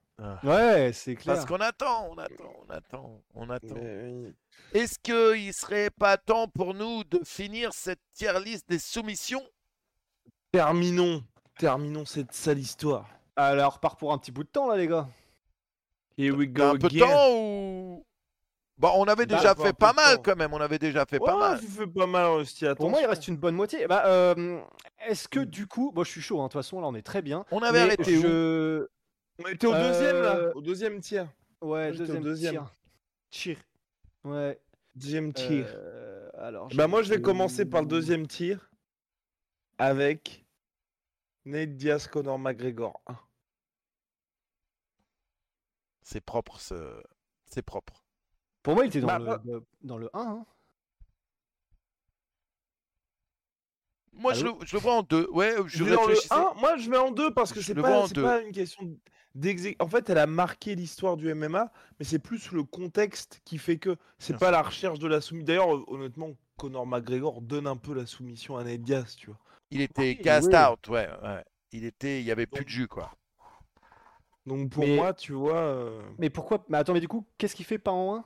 Ouais, c'est clair. Parce qu'on attend, on attend, on attend, on attend. Oui. Est-ce qu'il serait pas temps pour nous de finir cette tier list des soumissions? Terminons, terminons cette sale histoire. Alors, repart pour un petit bout de temps là, les gars. Here we go un peu de temps ou? Bon, on avait Bah, déjà fait pas mal temps. quand même. On avait déjà fait pas mal. tu fais pas mal aussi. Pour moi, il reste une bonne moitié. Bah, euh, est-ce que du coup, moi je suis chaud, hein, de toute façon, là on est très bien. On avait arrêté où? On était au deuxième là, Euh, au deuxième tiers. Ouais, deuxième, deuxième. tir. Tir. Ouais. Deuxième tir. euh, alors, Bah moi je vais commencer par le deuxième tir avec Nate Diaz, Conor McGregor 1. C'est propre, ce... c'est propre. Pour moi, il était dans, Bah, le, bah- le- dans le 1. hein. Moi, je le, Allô je le vois en deux. Ouais, je Je vais dans le réfléchissais. 1, moi je mets en deux parce que Je c'est le vois en pas, pas une question. En fait, elle a marqué l'histoire du MMA, mais c'est plus le contexte qui fait que c'est pas sûr. la recherche de la soumission. D'ailleurs, euh, honnêtement, Conor McGregor donne un peu la soumission à Diaz, tu vois. Il était Oui, gassed oui. out, ouais, ouais. Il était, il y avait plus de jus, quoi. Donc pour Mais- moi, tu vois, euh, Mais pourquoi Mais attends, mais du coup, qu'est-ce qu'il fait pas en 1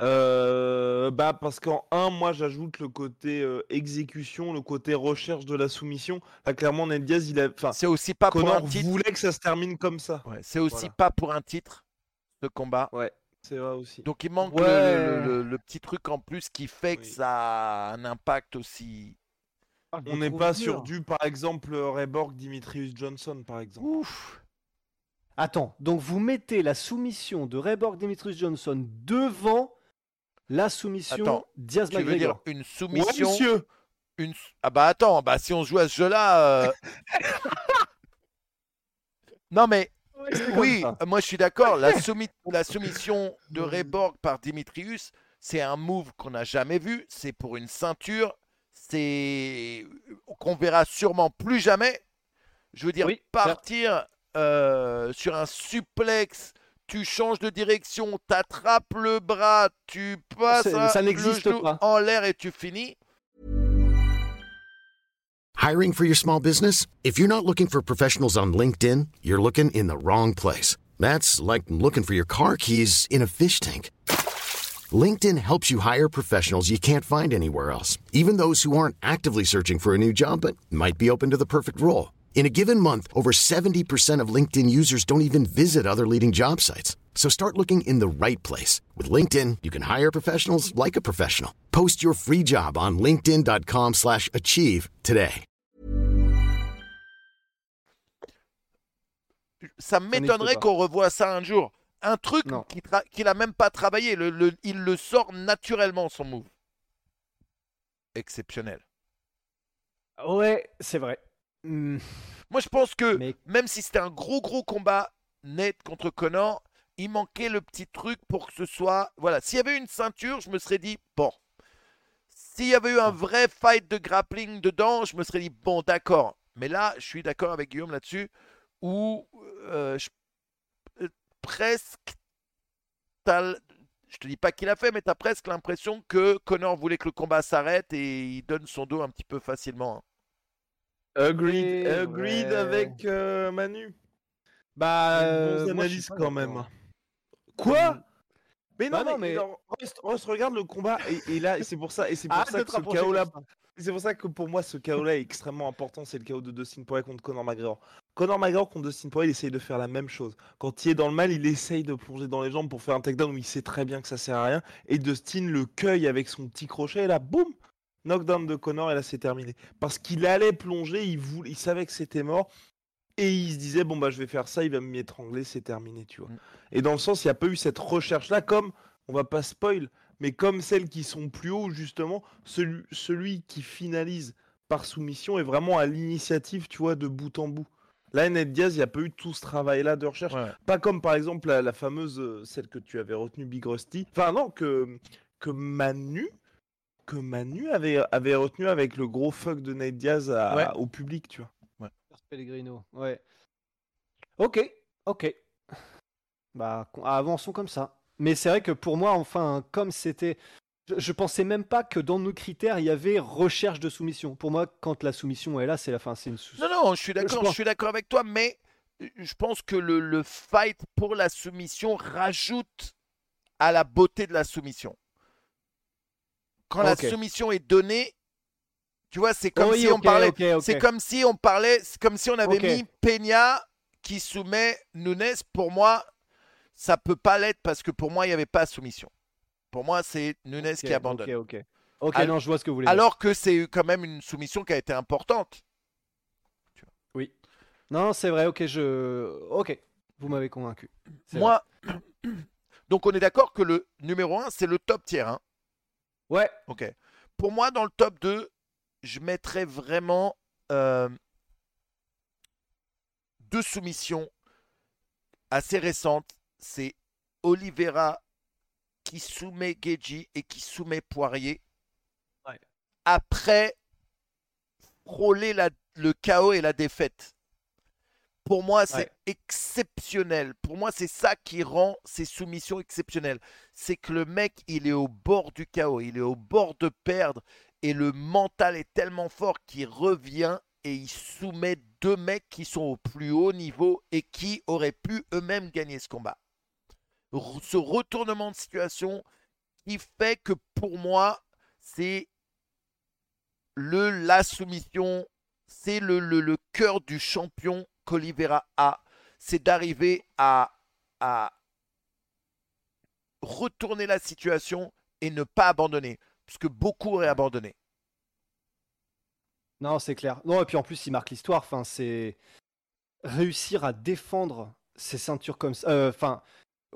euh, bah parce qu'en 1, moi j'ajoute le côté euh, exécution, le côté recherche de la soumission. Là, clairement, Nate Diaz, il a, C'est aussi pas pour un titre. voulait que ça se termine comme ça. Ouais, c'est aussi Voilà. pas pour un titre, ce combat. Ouais, c'est vrai aussi. Donc il manque le- Ouais. le, le- le petit truc en plus qui fait que ça a un impact aussi. On n'est pas sur du, par exemple, Reborg Dimitrius Johnson, par exemple. Ouf. Attends, donc vous mettez la soumission de Reborg Demetrius Johnson devant la soumission Attends, Diaz Tu veux dire une Ouais, soumission monsieur une... Ah bah attends, bah si on joue à ce jeu-là. euh, non mais oui, moi je suis d'accord. La, soumi- la soumission de Reborg par Dimitrius, c'est un move qu'on n'a jamais vu. C'est pour une ceinture. C'est qu'on verra sûrement plus jamais. Je veux dire, Oui, partir euh, sur un suplex, tu changes de direction, t'attrapes le bras, tu passes C'est- ça le n'existe genou pas. en l'air et tu finis. Hiring for your small business? If you're not looking for professionals on LinkedIn, you're looking in the wrong place. That's like looking for your car keys in a fish tank. LinkedIn helps you hire professionals you can't find anywhere else, even those who aren't actively searching for a new job but might be open to the perfect role. In a given month, over 70% of LinkedIn users don't even visit other leading job sites. So start looking in the right place. With LinkedIn, you can hire professionals like a professional. Post your free job on linkedin.com slash achieve today. ça m'étonnerait qu'on revoie ça un jour. Un truc Non. qu'il tra- qu'il même pas travaillé. Le, le- il le sort naturellement, son move. Exceptionnel. Ouais, c'est vrai. Hmm, Moi, je pense que Mais- même si c'était un gros, gros combat net contre Connor, il manquait le petit truc pour que ce soit. Voilà, s'il y avait une ceinture, je me serais dit, bon. S'il y avait eu un vrai fight de grappling dedans, je me serais dit, bon, d'accord. Mais là, je suis d'accord avec Guillaume là-dessus, où euh, je- euh, presque. l- Je te dis pas qu'il a fait, mais tu as presque l'impression que Connor voulait que le combat s'arrête et il donne son dos un petit peu facilement. hein. Agreed, C'est agreed avec euh, Manu. Bah, euh, pas quand même. Quoi Mais non, Bah non, mais, mais- alors, Rust, Rust, regarde le combat et, et là, c'est pour ça, et c'est pour ça que ce comme ça. c'est pour ça que pour moi, ce chaos-là est extrêmement important. C'est le chaos de Dustin Poirier contre Conor McGregor. Conor McGregor contre Dustin Poirier, il essaye de faire la même chose. Quand il est dans le mal, il essaye de plonger dans les jambes pour faire un takedown où il sait très bien que ça sert à rien. Et Dustin le cueille avec son petit crochet, et là, boum, knockdown de Conor, et là, c'est terminé. Parce qu'il allait plonger, il, voulait, il savait que c'était mort. Et il se disait, bon, bah, je vais faire ça, il va m'étrangler, c'est terminé, tu vois. Mm. Et dans le sens, il n'y a pas eu cette recherche-là, comme, on va pas spoil, mais comme celles qui sont plus haut, justement, celui, celui qui finalise par soumission est vraiment à l'initiative, tu vois, de bout en bout. Là, Ned Diaz, il n'y a pas eu tout ce travail-là de recherche. Ouais. Pas comme, par exemple, la, la fameuse, euh, celle que tu avais retenue, Big Rusty. Enfin, non, que, que Manu, que Manu avait, avait retenu avec le gros fuck de Ned Diaz à- Ouais. au public, tu vois. Pellegrino, ouais. Ok, ok. Bah, avançons comme ça. Mais c'est vrai que pour moi, enfin, comme c'était. Je, je pensais même pas que dans nos critères, il y avait recherche de soumission. Pour moi, quand la soumission est là, c'est la fin. C'est une sou- Non, non, je suis d'accord, je suis d'accord avec toi, mais euh, je pense que le, le fight pour la soumission rajoute à la beauté de la soumission. Quand la soumission est donnée, tu vois, c'est comme Oui, si on parlait, c'est comme si on parlait, comme si on avait mis Peña qui soumet Nunes. Pour moi, ça peut pas l'être parce que pour moi, il n'y avait pas soumission. Pour moi, c'est Nunes qui abandonne. Ok, ok. Ok, Alors- non, je vois ce que vous voulez dire. Alors que c'est quand même une soumission qui a été importante. Oui. Non, c'est vrai, ok, je. Ok, vous m'avez convaincu. Moi, donc on est d'accord que le numéro 1, c'est le top tier. hein. Ouais, Ok. Pour moi, dans le top 2, je mettrais vraiment euh, deux soumissions assez récentes. C'est Oliveira qui soumet Geji et qui soumet Poirier. Ouais. Après frôler la- le chaos et la défaite. Pour moi, c'est Ouais. exceptionnel. Pour moi, c'est ça qui rend ces soumissions exceptionnelles. C'est que le mec, il est au bord du chaos, il est au bord de perdre, et le mental est tellement fort qu'il revient et il soumet deux mecs qui sont au plus haut niveau et qui auraient pu eux-mêmes gagner ce combat. Ce retournement de situation qui fait que pour moi, c'est le la soumission, c'est le, le, le cœur du champion qu'Olivera a. C'est d'arriver à, à retourner la situation et ne pas abandonner. Puisque beaucoup auraient abandonné. non, c'est clair. Non, et puis en plus, il marque l'histoire. Enfin, c'est réussir à défendre ses ceintures comme ça. euh, Enfin,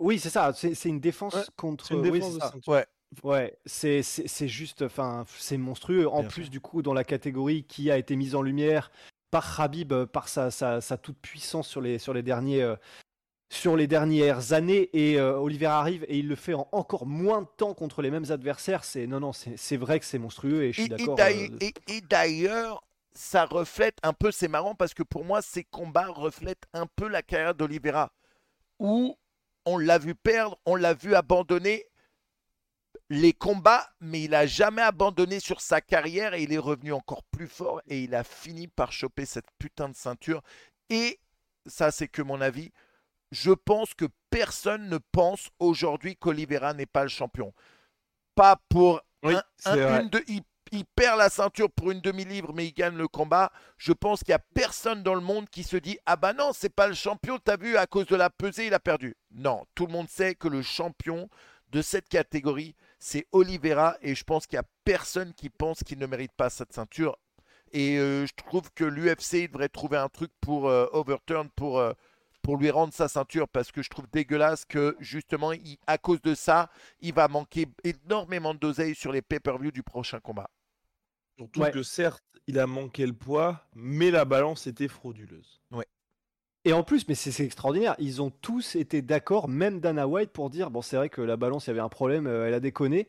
oui, c'est ça. C'est une défense Ouais, contre. Une oui, défense c'est de ceinture. Ouais. Ouais, c'est c'est- c'est juste, enfin, c'est monstrueux. En Bien plus, du coup, dans la catégorie qui a été mise en lumière par Habib, euh, par sa, sa, sa toute puissance sur les, sur les derniers, euh, sur les dernières années, et euh, Oliver arrive et il le fait en encore moins de temps contre les mêmes adversaires. C'est non, non, c'est vrai que c'est monstrueux et je suis d'accord. d'ailleurs- euh, et- et d'ailleurs, ça reflète un peu, c'est marrant parce que pour moi, ces combats reflètent un peu la carrière d'Olivera. Où on l'a vu perdre, on l'a vu abandonner les combats, mais il a jamais abandonné sur sa carrière et il est revenu encore plus fort et il a fini par choper cette putain de ceinture. Et ça, c'est que mon avis. Je pense que personne ne pense aujourd'hui qu'Olivera n'est pas le champion. Pas pour Oui, un- c'est un- vrai. une de- il, il perd la ceinture pour une demi-livre, mais il gagne le combat. Je pense qu'il n'y a personne dans le monde qui se dit Ah bah non, c'est pas le champion, t'as vu, à cause de la pesée, il a perdu. Non, tout le monde sait que le champion de cette catégorie, c'est Oliveira, et je pense qu'il n'y a personne qui pense qu'il ne mérite pas cette ceinture. Et euh, je trouve que l'UFC devrait trouver un truc pour euh, overturn, pour, euh, pour lui rendre sa ceinture, parce que je trouve dégueulasse que justement, il- à cause de ça, il va manquer énormément d'oseille sur les pay-per-view du prochain combat. Surtout Ouais. que certes, il a manqué le poids, mais la balance était frauduleuse. Et en plus, mais c'est extraordinaire, ils ont tous été d'accord, même Dana White, pour dire bon, c'est vrai que la balance, il y avait un problème, euh, elle a déconné,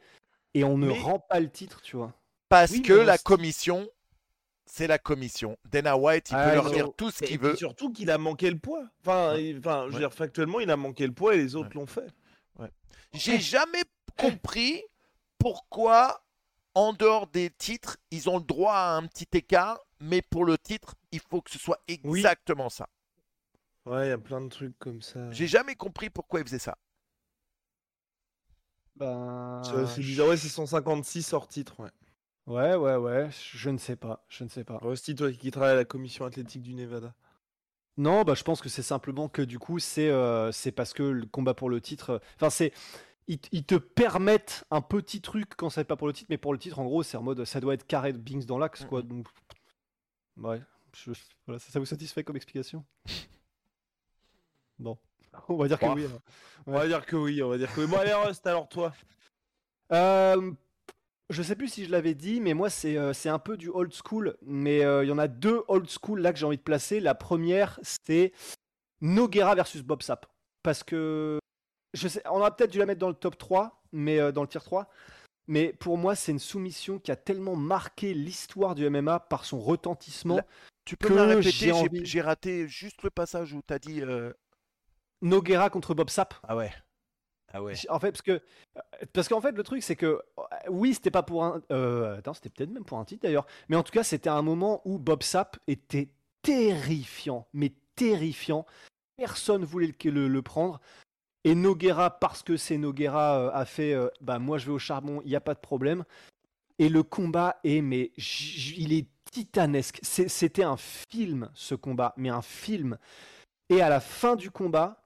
et on ne Mais- rend pas le titre, tu vois. Parce Oui, que la commission, c'est la commission. Dana White, il Ah, peut leur ils dire ont- tout ce qu'il veut. surtout qu'il a manqué le poids. Enfin, il- enfin je veux Ouais. dire, factuellement, il a manqué le poids et les autres Ouais. l'ont fait. J'ai jamais compris pourquoi, en dehors des titres, ils ont le droit à un petit écart, mais pour le titre, il faut que ce soit Oui. exactement ça. Ouais, il y a plein de trucs comme ça. J'ai jamais compris pourquoi ils faisaient ça. Ben, C'est bizarre, ouais, c'est 156 hors titre, ouais. Ouais, ouais, ouais. Je ne sais pas. Je ne sais pas. Rusty, toi qui travaille à la commission athlétique du Nevada. Non, bah, je pense que c'est simplement que du coup, c'est euh, c'est parce que le combat pour le titre. euh, Enfin, c'est. Ils, te permettent un petit truc quand c'est pas pour le titre, mais pour le titre, en gros, c'est en mode ça doit être carré de Binks dans l'axe, quoi. Donc. Ouais. je- Voilà, ça, ça vous satisfait comme explication? Bon. On va dire que Bah, oui. alors. On va dire que oui, on va dire que oui. Bon, allez, Rust, alors toi. Euh, je sais plus si je l'avais dit, mais moi c'est euh, c'est un peu du old school. Mais euh, il y en a deux old school là que j'ai envie de placer. La première, c'est Noguera versus Bob Sapp. Parce que je sais, on aurait peut-être dû la mettre dans le top 3, mais euh, dans le tier 3. Mais pour moi, c'est une soumission qui a tellement marqué l'histoire du MMA par son retentissement. La- Tu peux que me la répéter j'ai raté juste le passage où tu as dit. euh, Noguera contre Bob Sapp. Ah ouais. Ah ouais. En fait, parce que parce qu'en fait, le truc, c'est que oui, c'était pas pour un. euh, attends, c'était peut-être même pour un titre d'ailleurs. Mais en tout cas, c'était un moment où Bob Sapp était terrifiant, mais terrifiant. Personne voulait le, le- le prendre. Et Noguera, parce que c'est Noguera, euh, a fait euh, bah moi je vais au charbon, il n'y a pas de problème. Et le combat est, mais il est titanesque. C'était un film, ce combat, mais un film. Et à la fin du combat,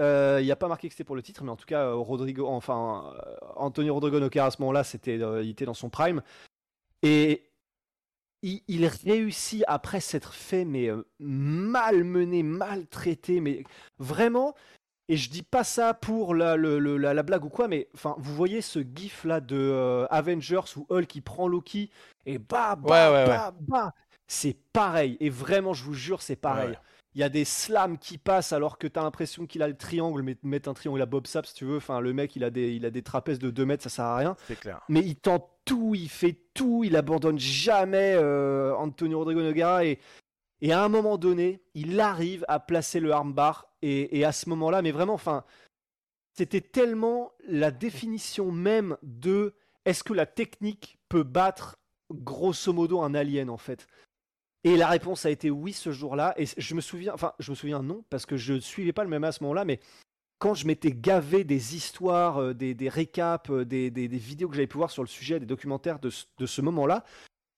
euh, il n'y a pas marqué que c'était pour le titre, mais en tout cas, euh, Rodrigo, enfin, euh, Anthony Rodrigo Nogueira à ce moment-là, c'était, euh, il était dans son prime. Et il, il réussit, après s'être fait, mais euh, malmené, maltraité, mais vraiment. Et je dis pas ça pour la, le- la, la blague ou quoi, mais enfin, vous voyez ce gif là de Avengers où Hulk qui prend Loki et bah bah Ouais, ouais, bah bah, c'est pareil. Et vraiment, je vous jure, c'est pareil. Il y a des slams qui passent alors que tu as l'impression qu'il a le triangle, mais mettre un triangle à Bob Sapp si tu veux. Enfin, le mec, il a des, il a des trapèzes de 2 mètres, ça sert à rien. C'est clair. Mais il tente tout, il fait tout, il abandonne jamais euh, Antonio Rodrigo Nogueira. Et, et à un moment donné, il arrive à placer le armbar. Et, et à ce moment-là, mais vraiment, enfin, c'était tellement la définition même de est-ce que la technique peut battre grosso modo un alien en fait? Et la réponse a été oui ce jour-là. Et je me souviens, enfin, je me souviens non, parce que je ne suivais pas le même à ce moment-là, mais quand je m'étais gavé des histoires, euh, des, des récaps, euh, des, des- des vidéos que j'avais pu voir sur le sujet, des documentaires de, ce- de ce moment-là,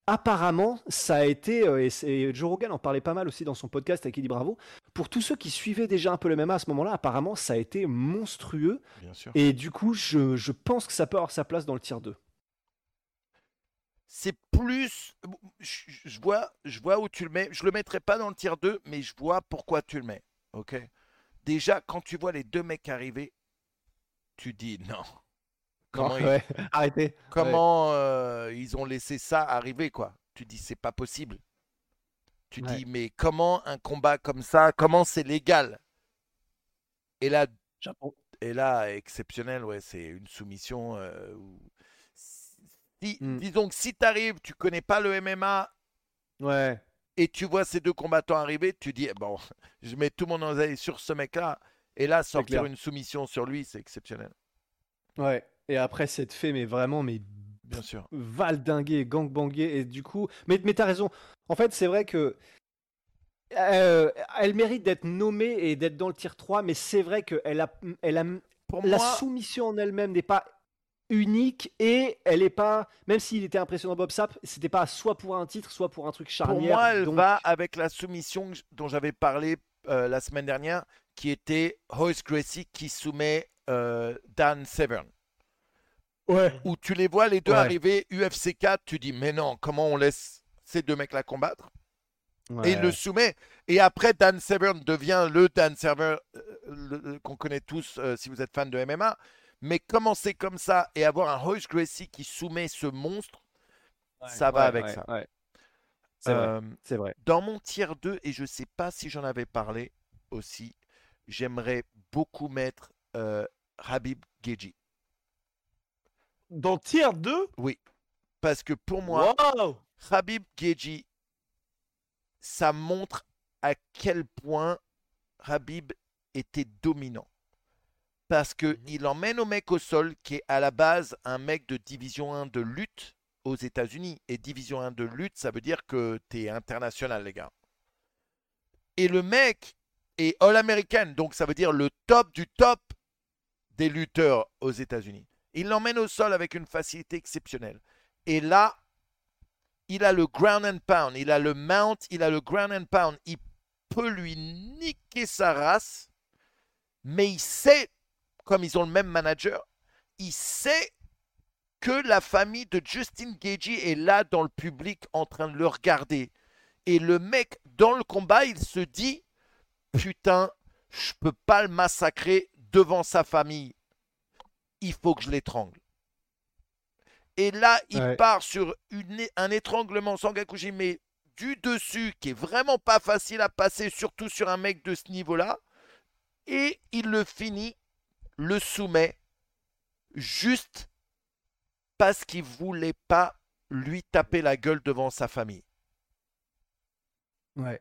apparemment, ça a été, euh, et, Joe Rogan en parlait pas mal aussi dans son podcast avec Eddie Bravo, pour tous ceux qui suivaient déjà un peu le MMA à ce moment-là, apparemment, ça a été monstrueux. Bien sûr. Et du coup, je, je pense que ça peut avoir sa place dans le tier 2. C'est plus. Je, je vois, je vois où tu le mets. Je le mettrai pas dans le tier 2, mais je vois pourquoi tu le mets. Ok? Déjà, quand tu vois les deux mecs arriver, tu dis non. Comment, ils, Ouais, arrêtez. comment euh, ils ont laissé ça arriver, quoi? Tu dis c'est pas possible. Tu Ouais. dis mais comment un combat comme ça, comment c'est légal? Et là, Japon. et là, exceptionnel, ouais, c'est une soumission. euh, où- si- Mm. Disons que si tu arrives, tu connais pas le MMA Ouais. et tu vois ces deux combattants arriver, tu dis, eh bon, je mets tout mon oseille sur ce mec-là. Et là, sortir une soumission sur lui, c'est exceptionnel. Ouais. Et après, cette fait, mais vraiment, mais Bien sûr. valdinguer, gangbanger, et du coup. Mais, mais t'as raison. En fait, c'est vrai que. euh, elle mérite d'être nommée et d'être dans le tier 3, mais c'est vrai qu'elle a, elle a, Pour la moi, soumission en elle-même n'est pas unique et elle est pas. Même s'il était impressionnant, Bob Sapp, c'était pas soit pour un titre, soit pour un truc pour charnière. moi, elle donc- va avec la soumission dont j'avais parlé euh, la semaine dernière, qui était Royce Gracie qui soumet euh, Dan Severn. Ouais. Où tu les vois les deux Ouais. arriver UFC 4, tu dis, mais non, comment on laisse ces deux mecs-là combattre? Et il le soumet. Et après, Dan Severn devient le Dan Severn euh, qu'on connaît tous si vous êtes fan de MMA. Mais commencer comme ça et avoir un Royce Gracie qui soumet ce monstre, ça va Ouais, avec ouais, ça. ouais. C'est vrai. Euh, C'est vrai. dans mon tier 2, et je ne sais pas si j'en avais parlé aussi, j'aimerais beaucoup mettre euh, Habib Geji. Dans tier 2 Parce que pour moi, Wow Habib Geji, ça montre à quel point Habib était dominant. Parce qu'il emmène au mec au sol, qui est à la base un mec de division 1 de lutte aux États-Unis. Et division 1 de lutte, ça veut dire que tu es international, les gars. Et le mec est All-American, donc ça veut dire le top du top des lutteurs aux États-Unis. Il l'emmène au sol avec une facilité exceptionnelle. Et là, il a le ground and pound, il a le mount, il a le ground and pound. Il peut lui niquer sa race, mais il sait, comme ils ont le même manager, il sait que la famille de Justin Gagey est là dans le public en train de le regarder. Et le mec, dans le combat, il se dit Putain, je peux pas le massacrer devant sa famille. Il faut que je l'étrangle. Et là, il Ouais. part sur une- un étranglement Sangakuji, mais du dessus, qui est vraiment pas facile à passer, surtout sur un mec de ce niveau-là. Et il le finit, le soumet, juste parce qu'il voulait pas lui taper la gueule devant sa famille. Ouais.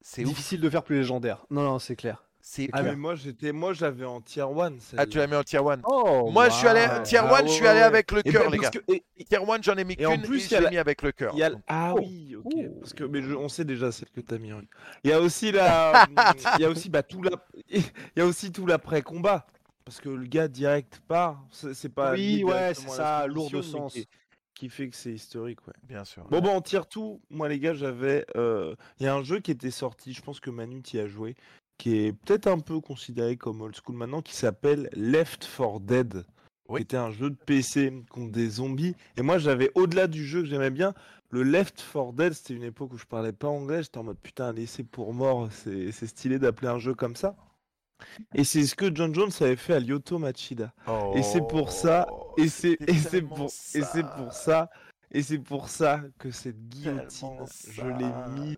C'est ouf. Difficile de faire plus légendaire. Non, non, c'est clair. C'est Ah mais moi j'étais moi j'avais en tier 1 Ah, tu l'as mis en tier 1. Oh, Moi, je suis allé tier 1, Ah, je suis ouais, allé ouais. avec le cœur, ben, les gars. que- et- et- Tier 1, j'en ai mis Et en qu'une plus, et je a l'ai la- mis avec le cœur. a- Ah Oh. oui, ok. Oh. Parce que mais je- on sait déjà celle que t'as mis. oui. Il y a aussi la, il y a aussi bah tout la, il y a aussi tout l'après combat. Parce que le gars direct part, c'est pas. Oui, ouais, c'est ça, lourd de sens. Qui, qui fait que c'est historique, ouais. Bien sûr. Bon, bon, on tire tout. Moi, les gars, j'avais. euh, Il y a un jeu qui était sorti, je pense que Manu y a joué, qui est peut-être un peu considéré comme old school maintenant, qui s'appelle Left 4 Dead. Oui. Qui était un jeu de PC contre des zombies. Et moi, j'avais, au-delà du jeu que j'aimais bien, le Left 4 Dead, c'était une époque où je parlais pas anglais. J'étais en mode putain, laissé pour mort, c'est stylé d'appeler un jeu comme ça. Et c'est ce que John Jones avait fait à Lyoto Machida. Et c'est pour ça, Oh, et c'est c'était et c'est pour et c'est pour ça et c'est pour ça que cette guillotine, je l'ai ça. mis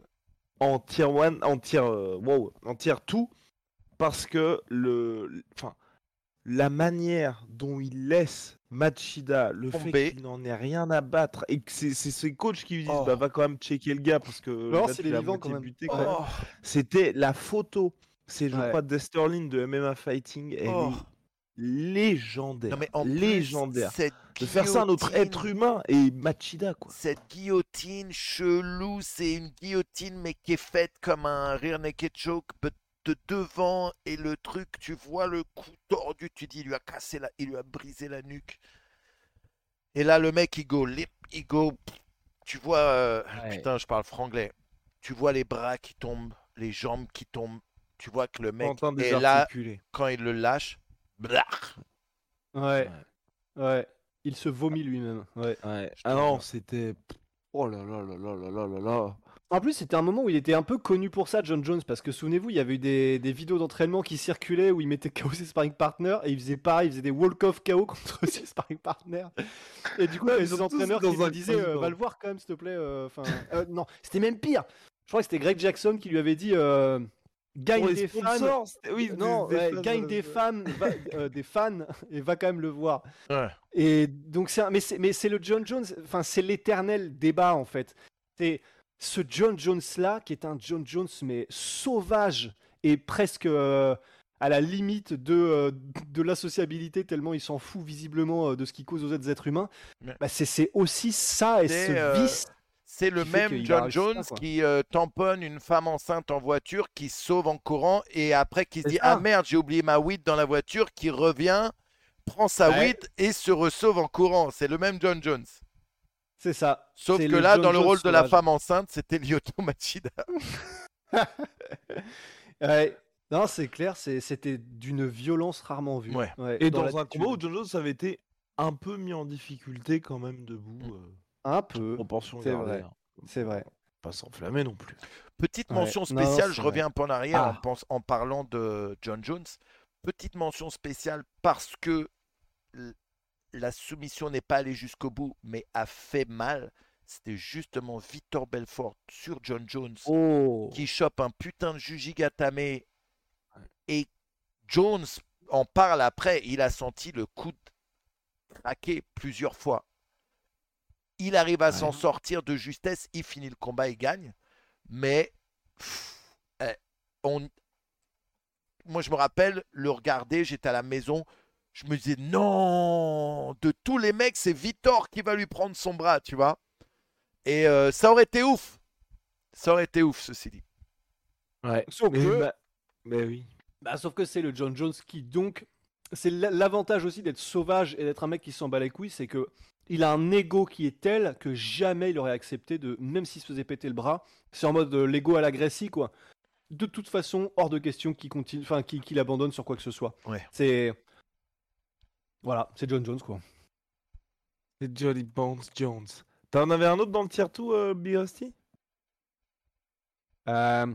en tier 1, en tier euh, wow, en tier 2 parce que le enfin la manière dont il laisse Machida, le Tomber. fait qu'il n'en ait rien à battre et que c'est ses coachs qui lui disent Oh. bah va quand même checker le gars parce que Non, là, tu quand même. même. Oh, C'était la photo, c'est je Ouais. crois Desterlin de MMA Fighting, elle Oh. est légendaire, non, mais en plus, légendaire cette de faire ça à un autre guillotine- être humain et Machida quoi. Cette guillotine chelou, c'est une guillotine mais qui est faite comme un rear naked choke de devant et le truc, tu vois le coup tordu, tu dis il lui a cassé la, il lui a brisé la nuque. Et là le mec il go lip, il go, tu vois, euh, Ouais. putain je parle franglais, tu vois les bras qui tombent, les jambes qui tombent, tu vois que le mec est là quand il le lâche, blach. Ouais. Ouais. Il se vomit lui-même. Ouais. ouais. Ah c'était. Oh là là là là là là là En plus, c'était un moment où il était un peu connu pour ça, John Jones, parce que souvenez-vous, il y avait eu des, vidéos d'entraînement qui circulaient où il mettait KO ses sparring partners et il faisait pareil, il faisait des walk-off KO contre ses sparring partners. Et du coup, ouais, les entraîneurs qui lui disaient euh, Va le voir quand même, s'il te plaît. Euh, enfin, euh, non, c'était même pire. Je crois que c'était Greg Jackson qui lui avait dit Gagne des fans. sponsors, oui, non, des- des ouais, fans, gagne des fans, va- euh, des fans et va quand même le voir. Ouais. Et donc c'est un- mais c'est mais c'est le John Jones, enfin c'est l'éternel débat en fait. C'est ce John Jones là qui est un John Jones mais sauvage et presque euh, à la limite de euh, de l'associabilité tellement il s'en fout visiblement euh, de ce qui cause aux autres êtres humains. Mais- Bah, c'est c'est aussi ça et ce euh, vice. C'est le même John ça, Jones qui euh, tamponne une femme enceinte en voiture, qui sauve en courant et après qui se dit ça. Ah merde, j'ai oublié ma weed dans la voiture, qui revient, prend sa Ouais. weed et se ressauve en courant. C'est le même John Jones. C'est ça. Sauf que là, John dans le Jones rôle de la femme enceinte, c'était Lyoto Machida. Ouais. Non, c'est clair, c'était d'une violence rarement vue. Ouais. Et dans, un combat où John Jones avait été un peu mis en difficulté quand même debout. Mm. euh, Un peu, proportion c'est gardée, vrai. hein. c'est vrai. Pas s'enflammer non plus. Petite Ouais. mention Non, non, spéciale, je vrai. reviens un peu en arrière en, Ah. pense- en parlant de John Jones. Petite mention spéciale parce que la soumission n'est pas allée jusqu'au bout, mais a fait mal. C'était justement Victor Belfort sur John Jones Oh. qui chope un putain de Jujigatame et Jones en parle après. Il a senti le coup de craquer plusieurs fois. Il arrive à s'en sortir de justesse, il finit le combat et gagne. Mais pff, eh, on... moi je me rappelle le regarder, j'étais à la maison, je me disais non, de tous les mecs c'est Victor qui va lui prendre son bras, tu vois. Et euh, ça aurait été ouf. Ça aurait été ouf ceci dit. Ouais. Sauf Mais, que- bah- mais oui. Bah, sauf que c'est le John Jones qui donc c'est l'avantage aussi d'être sauvage et d'être un mec qui s'en bat les couilles, c'est que il a un ego qui est tel que jamais il aurait accepté de, même s'il se faisait péter le bras, c'est en mode euh, l'ego à la Gracie quoi. De toute façon, hors de question qu'il continue, enfin qu'il abandonne sur quoi que ce soit. Ouais. C'est voilà, c'est John Jones quoi. C'est Jolly Bones Jones. T'en avais un autre dans le tier 2, euh, Big Rusty? Euh,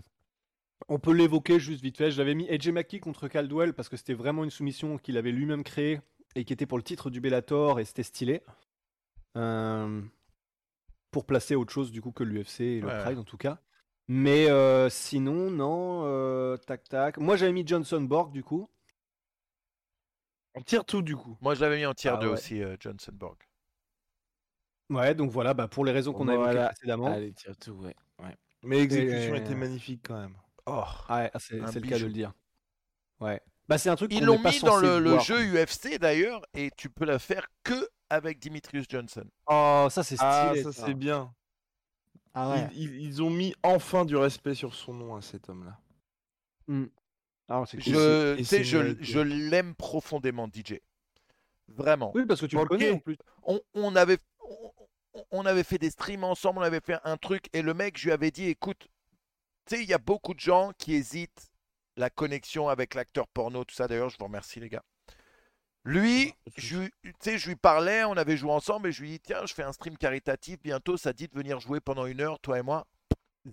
on peut l'évoquer juste vite fait. J'avais mis AJ McKee contre Caldwell parce que c'était vraiment une soumission qu'il avait lui-même créée et qui était pour le titre du Bellator et c'était stylé. Euh, pour placer autre chose du coup que l'UFC et le Ouais. Pride en tout cas. Mais euh, sinon, non, euh, tac tac. Moi j'avais mis Johnson Borg du coup. En tier 2, du coup. Moi, je l'avais mis en tier Ah 2 ouais. aussi, euh, Johnson Borg. Ouais, donc voilà, bah, pour les raisons qu'on a évoquées Voilà. précédemment. Allez, tier 2, ouais. ouais. Mais l'exécution était magnifique quand même. Oh. Ouais, ah, c'est le cas de le dire. Ouais. Bah c'est un truc Ils qu'on l'ont pas mis dans le, jeu UFC d'ailleurs, et tu peux la faire que avec Dimitrius Johnson. Oh, ça c'est stylé. Ah, ça ça. c'est bien. Ah ouais. Ils, ils- ils ont mis enfin du respect sur son nom à cet homme-là. Hmm. Ah, c'est cool. Je, je, je l'aime profondément, DJ. Vraiment. Oui, parce que tu le Ok. connais en plus. on, on avait, on, on avait fait des streams ensemble, on avait fait un truc, et le mec, je lui avais dit, écoute, tu sais, il y a beaucoup de gens qui hésitent la connexion avec l'acteur porno, tout ça. D'ailleurs, je vous remercie, les gars. Lui, je, lui- tu sais, je lui parlais, on avait joué ensemble, et je lui dis, tiens, je fais un stream caritatif, bientôt, ça dit de venir jouer pendant une heure, toi et moi.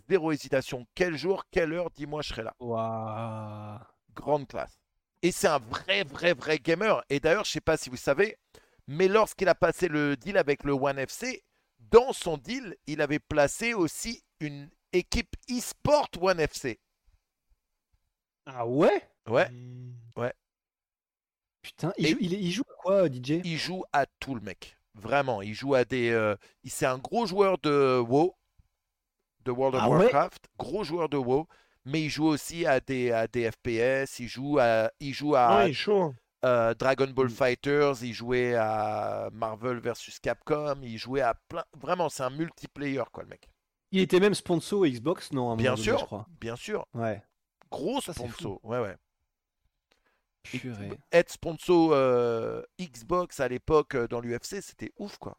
Zéro hésitation. Quel jour, quelle heure, dis-moi, je serai là. Waouh. Grande classe. Et c'est un vrai, vrai, vrai gamer. Et d'ailleurs, je sais pas si vous savez, mais lorsqu'il a passé le deal avec le One FC, dans son deal, il avait placé aussi une équipe e-sport One FC. Ah ouais? Ouais, Hmm. Putain, il, joue, il, est- il joue à quoi, DJ il joue à tout le mec. Vraiment, il joue à des. euh, c'est un gros joueur de WoW, de World of Ah ouais? Warcraft, gros joueur de WoW, mais il joue aussi à des, à des FPS, il joue à, il joue à chaud. hein. euh, Dragon Ball Mm. Fighters, il jouait à Marvel vs Capcom, il jouait à plein. Vraiment, c'est un multiplayer, quoi, le mec. Il était même sponsor Xbox, non à un Bien donné, sûr, je crois. bien sûr. Ouais. Gros Ça, c'est sponsor. Ouais, ouais. Purée. Être sponsor euh, Xbox à l'époque euh, dans l'UFC, c'était ouf, quoi.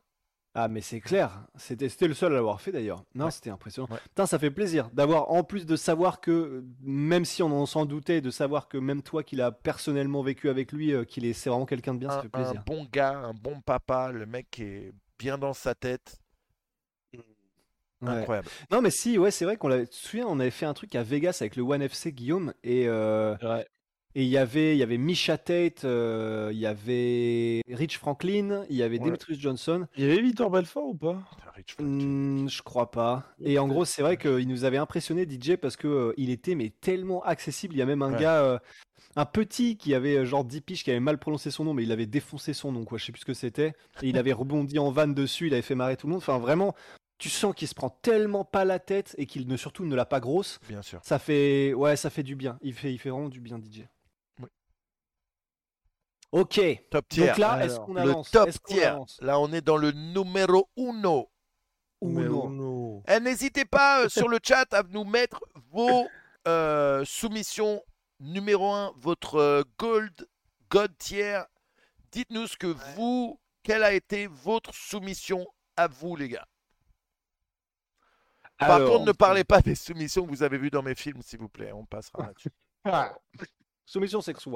Ah, mais c'est clair. C'était c'était le seul à l'avoir fait d'ailleurs. Non, Ouais. c'était impressionnant. Ouais. Putain, ça fait plaisir d'avoir, en plus de savoir que, même si on en s'en doutait, de savoir que même toi qui l'as personnellement vécu avec lui, euh, qu'il est, c'est vraiment quelqu'un de bien, ça un, fait un plaisir. bon gars, un bon papa, le mec qui est bien dans sa tête. Ouais. Incroyable. Non, mais si, ouais, c'est vrai qu'on l'avait. Tu te souviens, on avait fait un truc à Vegas avec le One FC Guillaume et euh, Ouais. et il y avait il y avait Misha Tate, euh, il y avait Rich Franklin, il y avait Ouais. Demetrius Johnson. Il y avait Victor Belfort ou pas? Putain, Rich Frank. Hmm, je crois pas. Et en gros, c'est vrai qu'il nous avait impressionné DJ parce que euh, il était mais tellement accessible. Il y a même un Ouais. gars, euh, un petit qui avait euh, genre 10 piges, qui avait mal prononcé son nom, mais il avait défoncé son nom, quoi. Je sais plus ce que c'était. Et il avait rebondi en vanne dessus, il avait fait marrer tout le monde. Enfin, vraiment, tu sens qu'il se prend tellement pas la tête et qu'il ne surtout ne l'a pas grosse. Bien sûr. Ça fait, ouais, ça fait du bien. Il fait, il fait vraiment du bien, DJ. Oui. Ok. Top tier. Donc là, est-ce qu'on le avance? top tier. avance? Là, on est dans le numéro uno. Uno. no. Eh, N'hésitez pas euh, sur le chat à nous mettre vos euh, soumissions numéro 1, votre euh, gold, god tier. Dites-nous ce que vous, quelle a été votre soumission à vous, les gars? Par Alors, contre, ne parlez pas des soumissions que vous avez vues dans mes films, s'il vous plaît. On passera là-dessus. Ah, Soumission sexuelle.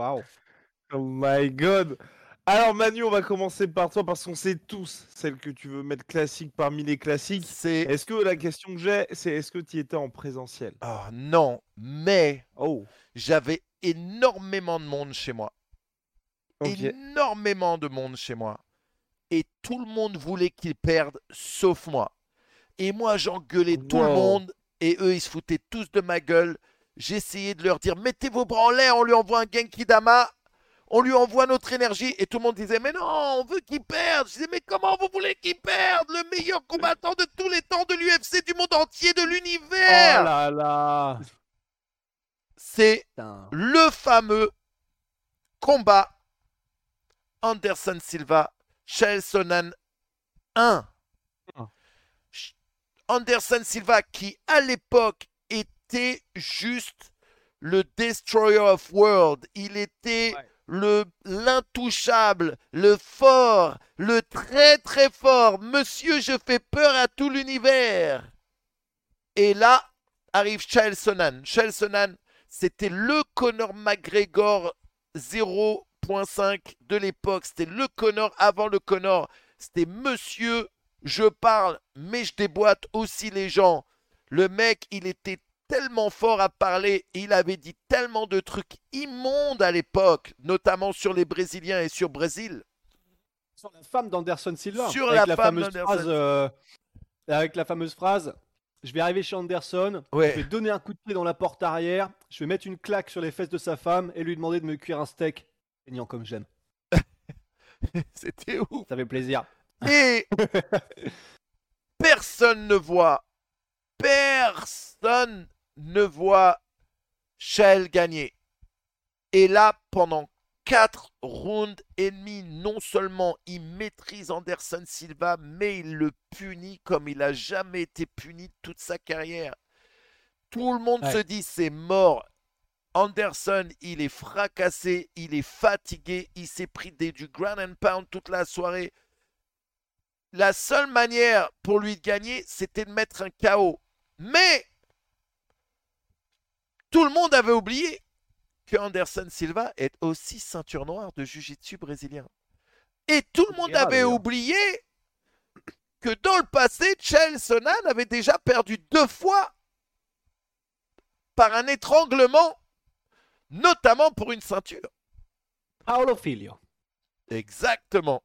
Oh my god. Alors Manu, on va commencer par toi parce qu'on sait tous celle que tu veux mettre classique parmi les classiques. C'est. Est-ce que la question que j'ai, c'est est-ce que tu étais en présentiel? Oh, non, mais Oh. j'avais énormément de monde chez moi. Énormément de monde chez moi. Et tout le monde voulait qu'ils perdent, sauf moi. Et moi, j'engueulais tout le monde, et eux, ils se foutaient tous de ma gueule. J'essayais de leur dire, mettez vos bras en l'air, on lui envoie un Genki Dama, on lui envoie notre énergie. Et tout le monde disait, mais non, on veut qu'il perde. Je disais, mais comment vous voulez qu'il perde Le meilleur combattant de tous les temps de l'UFC, du monde entier, de Oh l'univers là là. C'est le fameux combat Anderson Silva, Chael Sonnen 1. Anderson Silva qui à l'époque était juste le Destroyer of World. Il était Ouais. le l'intouchable, le fort, le très très fort. Monsieur, je fais peur à tout l'univers. Et là arrive Chael Sonnen. Chael Sonnen, c'était le Conor McGregor 0.5 de l'époque. C'était le Conor avant le Conor. C'était Monsieur, je parle, mais je déboîte aussi les gens. Le mec, il était tellement fort à parler, il avait dit tellement de trucs immondes à l'époque, notamment sur les Brésiliens et sur Brésil. Sur la femme d'Anderson Silva. Sur avec la femme fameuse phrase, euh, avec la fameuse phrase Je vais arriver chez Anderson, Ouais. je vais donner un coup de pied dans la porte arrière, je vais mettre une claque sur les fesses de sa femme et lui demander de me cuire un steak. Saignant comme j'aime. C'était ouf. Ça fait plaisir. Et personne ne voit, personne ne voit Chael gagner. Et là, pendant 4 rounds et demi, non seulement il maîtrise Anderson Silva, mais il le punit comme il a jamais été puni toute sa carrière. Tout le monde Ouais. se dit c'est mort. Anderson, il est fracassé, il est fatigué, il s'est pris des, du ground and pound toute la soirée. La seule manière pour lui de gagner, c'était de mettre un KO. Mais tout le monde avait oublié que Anderson Silva est aussi ceinture noire de Jiu-Jitsu brésilien. Et tout le monde avait oublié que dans le passé, Chael Sonnen avait déjà perdu deux fois par un étranglement, notamment pour une ceinture. Paolo Filio. Exactement.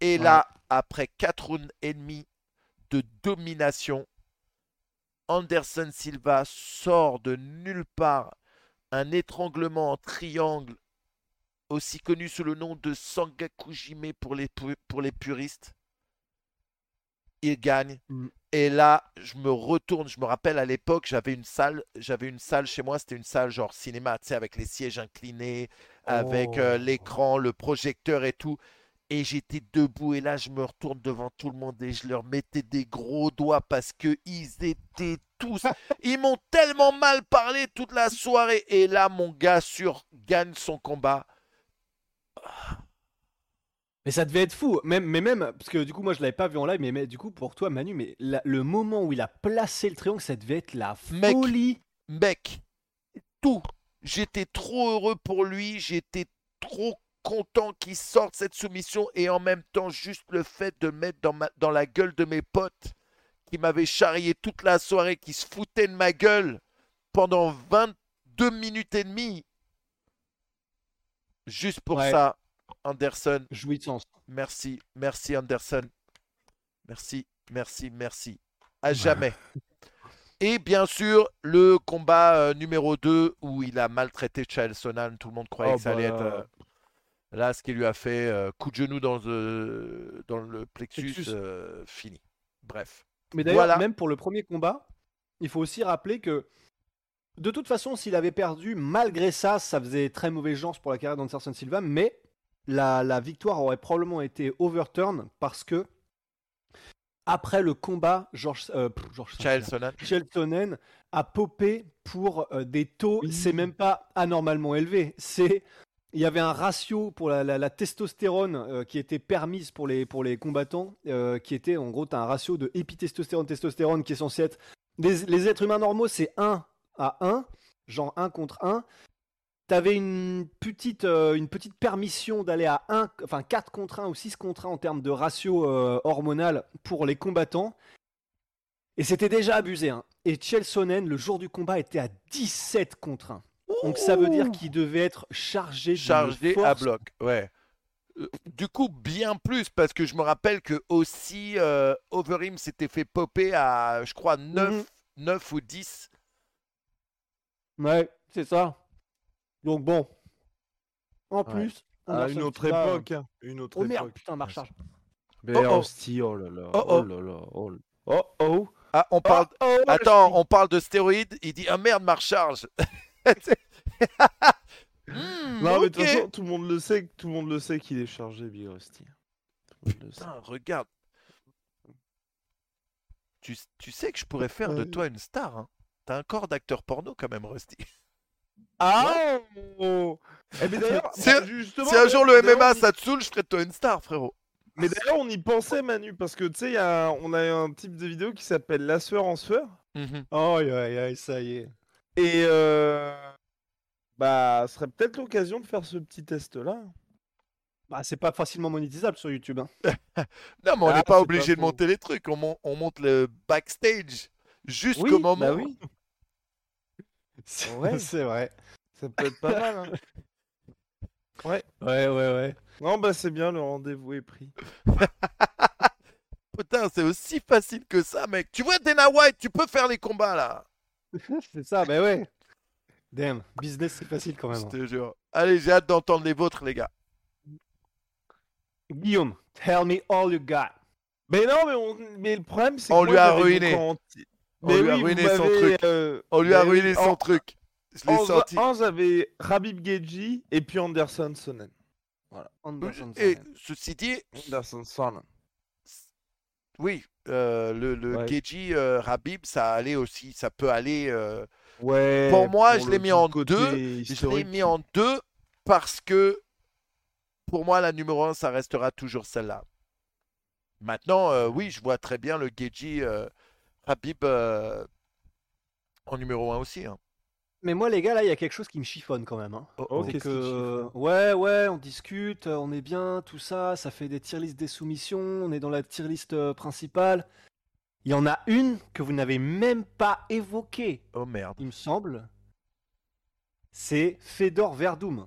Et Ouais. là, après 4 rounds et demi de domination, Anderson Silva sort de nulle part un étranglement en triangle, aussi connu sous le nom de Sangakujime pour les, pour les puristes. Il gagne. Mm. Et là, je me retourne. Je me rappelle à l'époque, j'avais une salle, j'avais une salle chez moi. C'était une salle genre cinéma, tu sais, avec les sièges inclinés, avec euh, Oh. l'écran, le projecteur et tout. Et j'étais debout et là, je me retourne devant tout le monde et je leur mettais des gros doigts parce que ils étaient tous. Ils m'ont tellement mal parlé toute la soirée. Et là, mon gars sur gagne son combat. Mais ça devait être fou, même, mais même, parce que du coup, moi je l'avais pas vu en live, mais, mais du coup, pour toi, Manu, mais la- le moment où il a placé le triangle, ça devait être la Mec. folie. Mec, tout. J'étais trop heureux pour lui. J'étais trop content qu'il sorte cette soumission. Et en même temps, juste le fait de mettre dans, ma- dans la gueule de mes potes qui m'avaient charrié toute la soirée, qui se foutaient de ma gueule pendant 22 minutes et demie. Juste pour Ouais. ça, Anderson, Jouissance. merci, merci Anderson. Merci, merci, merci. À jamais. Et bien sûr, le combat euh, numéro 2 où il a maltraité Chael Sonnen. Tout le monde croyait Oh, que ça allait bah. être. euh, là, ce qu'il lui a fait, euh, coup de genou dans, le- dans le plexus, Plexus. euh, fini. Bref. Mais d'ailleurs, Voilà. même pour le premier combat, il faut aussi rappeler que de toute façon, s'il avait perdu, malgré ça, ça faisait très mauvais genre pour la carrière d'Anderson Silva, mais la, la victoire aurait probablement été overturn parce que après le combat, Georges euh, Saint-Pierre, Sonnen. A popé pour euh, des taux, Oui. c'est même pas anormalement élevé. C'est il y avait un ratio pour la, la- la testostérone euh, qui était permise pour les, pour les combattants, euh, qui était en gros t'as un ratio de épitestostérone-testostérone qui est censé être. Les, les êtres humains normaux, c'est 1 à 1, genre 1 contre 1. T'avais une petite, euh, une petite permission d'aller à 1, enfin 4 contre 1 ou 6 contre 1 en termes de ratio euh, hormonal pour les combattants. Et c'était déjà abusé. Hein. Et Chelsonen, le jour du combat, était à 17 contre 1. Donc ça veut dire qu'il devait être chargé chargé à force. bloc. Ouais. Euh, Du coup, bien plus, parce que je me rappelle que aussi euh, Overeem s'était fait popper à, je crois, 9, Mhm. 9 ou 10. Ouais, c'est ça. Donc bon. En Ouais. plus, À une autre époque. hein, Une autre Oh merde, époque. putain, marche charge. Mais Oh, oh. hostie, oh là là. Oh, Oh, oh. là là. Oh là- oh. oh. Ah, on parle. Oh, oh, Attends, je- on parle de stéroïdes. Il dit Ah merde, ma recharge. Hmm, Non, mais de toute façon, tout le monde le sait, tout le monde le sait qu'il est chargé, Big Rusty. Putain, regarde. Tu, tu sais que je pourrais faire de toi une star. Hein. T'as un corps d'acteur porno quand même, Rusty. Ah oh Eh, mais d'ailleurs, Si- justement, Si un jour le MMA on y- ça te saoule, je ferai de toi une star, frérot. Mais d'ailleurs, on y pensait, Manu, parce que tu sais, on a un type de vidéo qui s'appelle La sueur en sueur. Oh, aïe, aïe, ça y est. Et euh... bah, ce serait peut-être l'occasion de faire ce petit test-là. Bah, c'est pas facilement monétisable sur YouTube. Hein. Non, mais on Ah, n'est pas c'est obligé pas de monter les trucs. On, mon- on monte le backstage jusqu'au Oui, moment. bah oui, C'est Ouais. c'est vrai. ça peut être pas mal. hein. Ouais, ouais, ouais. Non, bah c'est bien, le rendez-vous est pris. Putain, c'est aussi facile que ça, mec. Tu vois Dana White, tu peux faire les combats là. c'est ça, bah ouais. Damn, business c'est facile quand même. Je hein. te jure. Allez, j'ai hâte d'entendre les vôtres, les gars. Guillaume, tell me all you got. Mais non, mais, on... mais le problème, c'est que On moi, lui a ruiné. donc en- On Mais lui a ruiné son truc. euh, On lui a mais ruiné son truc. Je l'ai En, sorti. en, j'avais Rabib Geji et puis Anderson Sonnen. Anderson Et Silva. ceci dit, Anderson Sonnen. oui, euh, le, le Ouais. Geji euh, Rabib, ça allait aussi, ça peut aller. euh, Ouais. Pour moi, je l'ai mis en deux, Je l'ai mis en deux parce que pour moi, la numéro un, ça restera toujours celle-là. Maintenant, oui, je vois très bien le Geji Rabib en numéro un aussi. hein. Mais moi les gars, là il y a quelque chose qui me chiffonne quand même. Hein. Oh, C'est qu'est-ce qui que ouais ouais on discute, euh, on est bien, tout ça, ça fait des tier list des soumissions, on est dans la tier list euh, principale. Il y en a une que vous n'avez même pas évoquée, Oh merde. il me semble. C'est Fedor Verdum.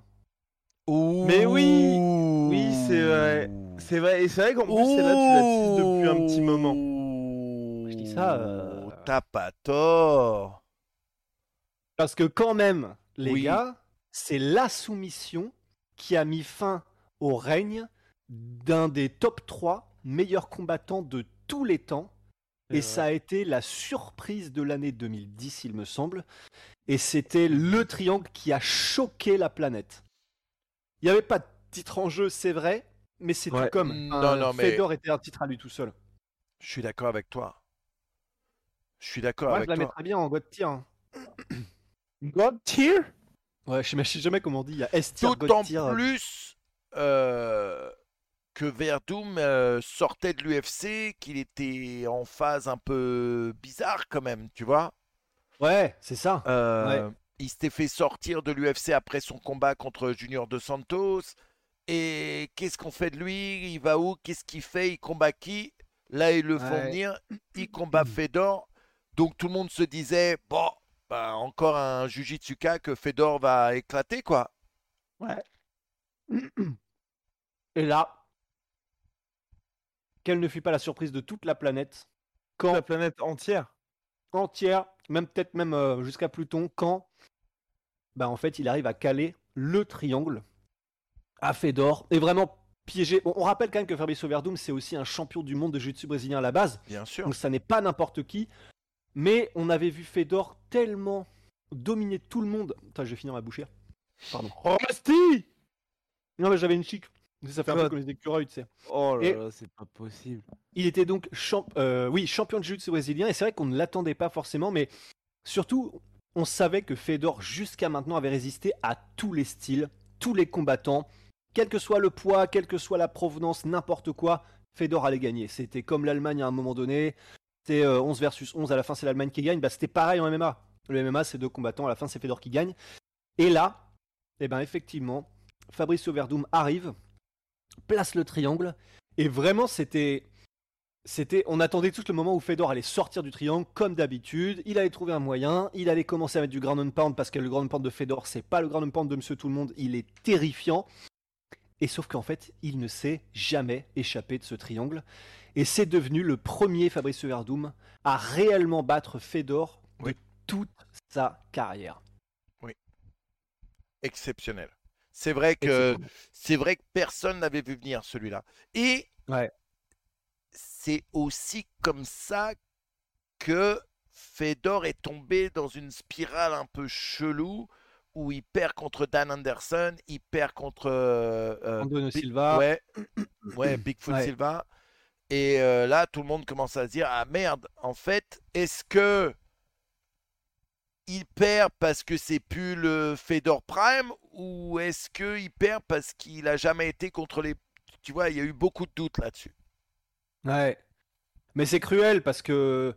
Mais oui, oui, c'est vrai. C'est vrai, et c'est vrai qu'en plus, c'est là, tu la teases depuis un petit moment. Je dis ça, euh, T'as pas tort. Parce que quand même, les Oui. gars, c'est la soumission qui a mis fin au règne d'un des top 3 meilleurs combattants de tous les temps. Et ça a été la surprise de l'année 2010, il me semble. Et c'était le triangle qui a choqué la planète. Il n'y avait pas de titre en jeu, c'est vrai, mais c'est Ouais. tout comme. Non, un non, mais- Fedor était un titre à lui tout seul. Je suis d'accord avec toi. Je suis d'accord Moi, je avec la toi. mettrais bien en God tier. God tier? Ouais, je sais- jamais comment on dit. Il y a S tier, God D'autant plus euh, que Verdum euh, sortait de l'UFC, qu'il était en phase un peu bizarre quand même, tu vois. Ouais, c'est ça. Euh, Il s'était fait sortir de l'UFC après son combat contre Junior Dos Santos. Et qu'est-ce qu'on fait de lui? Il va où? Qu'est-ce qu'il fait? Il combat qui? Là, ils le font Ouais. venir. Il combat Fedor. Donc tout le monde se disait, bon, bah, encore un Jujitsuka que Fedor va éclater, quoi. Ouais. Et là, quelle ne fut pas la surprise de toute la planète quand La planète entière. entière, même peut-être même euh, jusqu'à Pluton, quand bah en fait il arrive à caler le triangle à Fedor et vraiment piéger. Bon, on rappelle quand même que Fabrice Verdum c'est aussi un champion du monde de jiu-jitsu brésilien à la base, Bien sûr. donc ça n'est pas n'importe qui. Mais on avait vu Fedor tellement dominer tout le monde. Attends, je vais finir ma bouchée. Pardon. Rusty Non mais j'avais une chic. Ça fait un peu comme les écureuils, tu sais. Oh là Et- là, c'est pas possible. Il était donc champ- euh, oui, champion de jiu-jitsu brésilien et c'est vrai qu'on ne l'attendait pas forcément, mais surtout, on savait que Fedor jusqu'à maintenant avait résisté à tous les styles, tous les combattants, quel que soit le poids, quelle que soit la provenance, n'importe quoi, Fedor allait gagner. C'était comme l'Allemagne à un moment donné, c'était euh, 11 versus 11, à la fin c'est l'Allemagne qui gagne, bah, c'était pareil en MMA. Le MMA c'est deux combattants, à la fin c'est Fedor qui gagne. Et là, eh ben effectivement, Fabricio Verdum arrive, place le triangle, et vraiment c'était c'était, on attendait tous le moment où Fedor allait sortir du triangle comme d'habitude. Il allait trouver un moyen. Il allait commencer à mettre du ground and pound parce que le ground and pound de Fedor, c'est pas le ground and pound de Monsieur Tout le Monde. Il est terrifiant. Et sauf qu'en fait, il ne s'est jamais échappé de ce triangle. Et c'est devenu le premier Fabrice Verdum à réellement battre Fedor Oui. de toute sa carrière. Exceptionnel. C'est vrai que c'est vrai que personne n'avait vu venir celui-là. Et Ouais. c'est aussi comme ça que Fedor est tombé dans une spirale un peu chelou où il perd contre Dan Anderson, il perd contre euh, euh, Antonio Big- Silva. Ouais, ouais, Bigfoot Ouais. Silva. Et euh, là, tout le monde commence à se dire ah merde, en fait, est-ce que il perd parce que c'est plus le Fedor Prime ou est-ce qu'il perd parce qu'il a jamais été contre les. Tu vois, il y a eu beaucoup de doutes là-dessus. Ouais. Mais c'est cruel parce que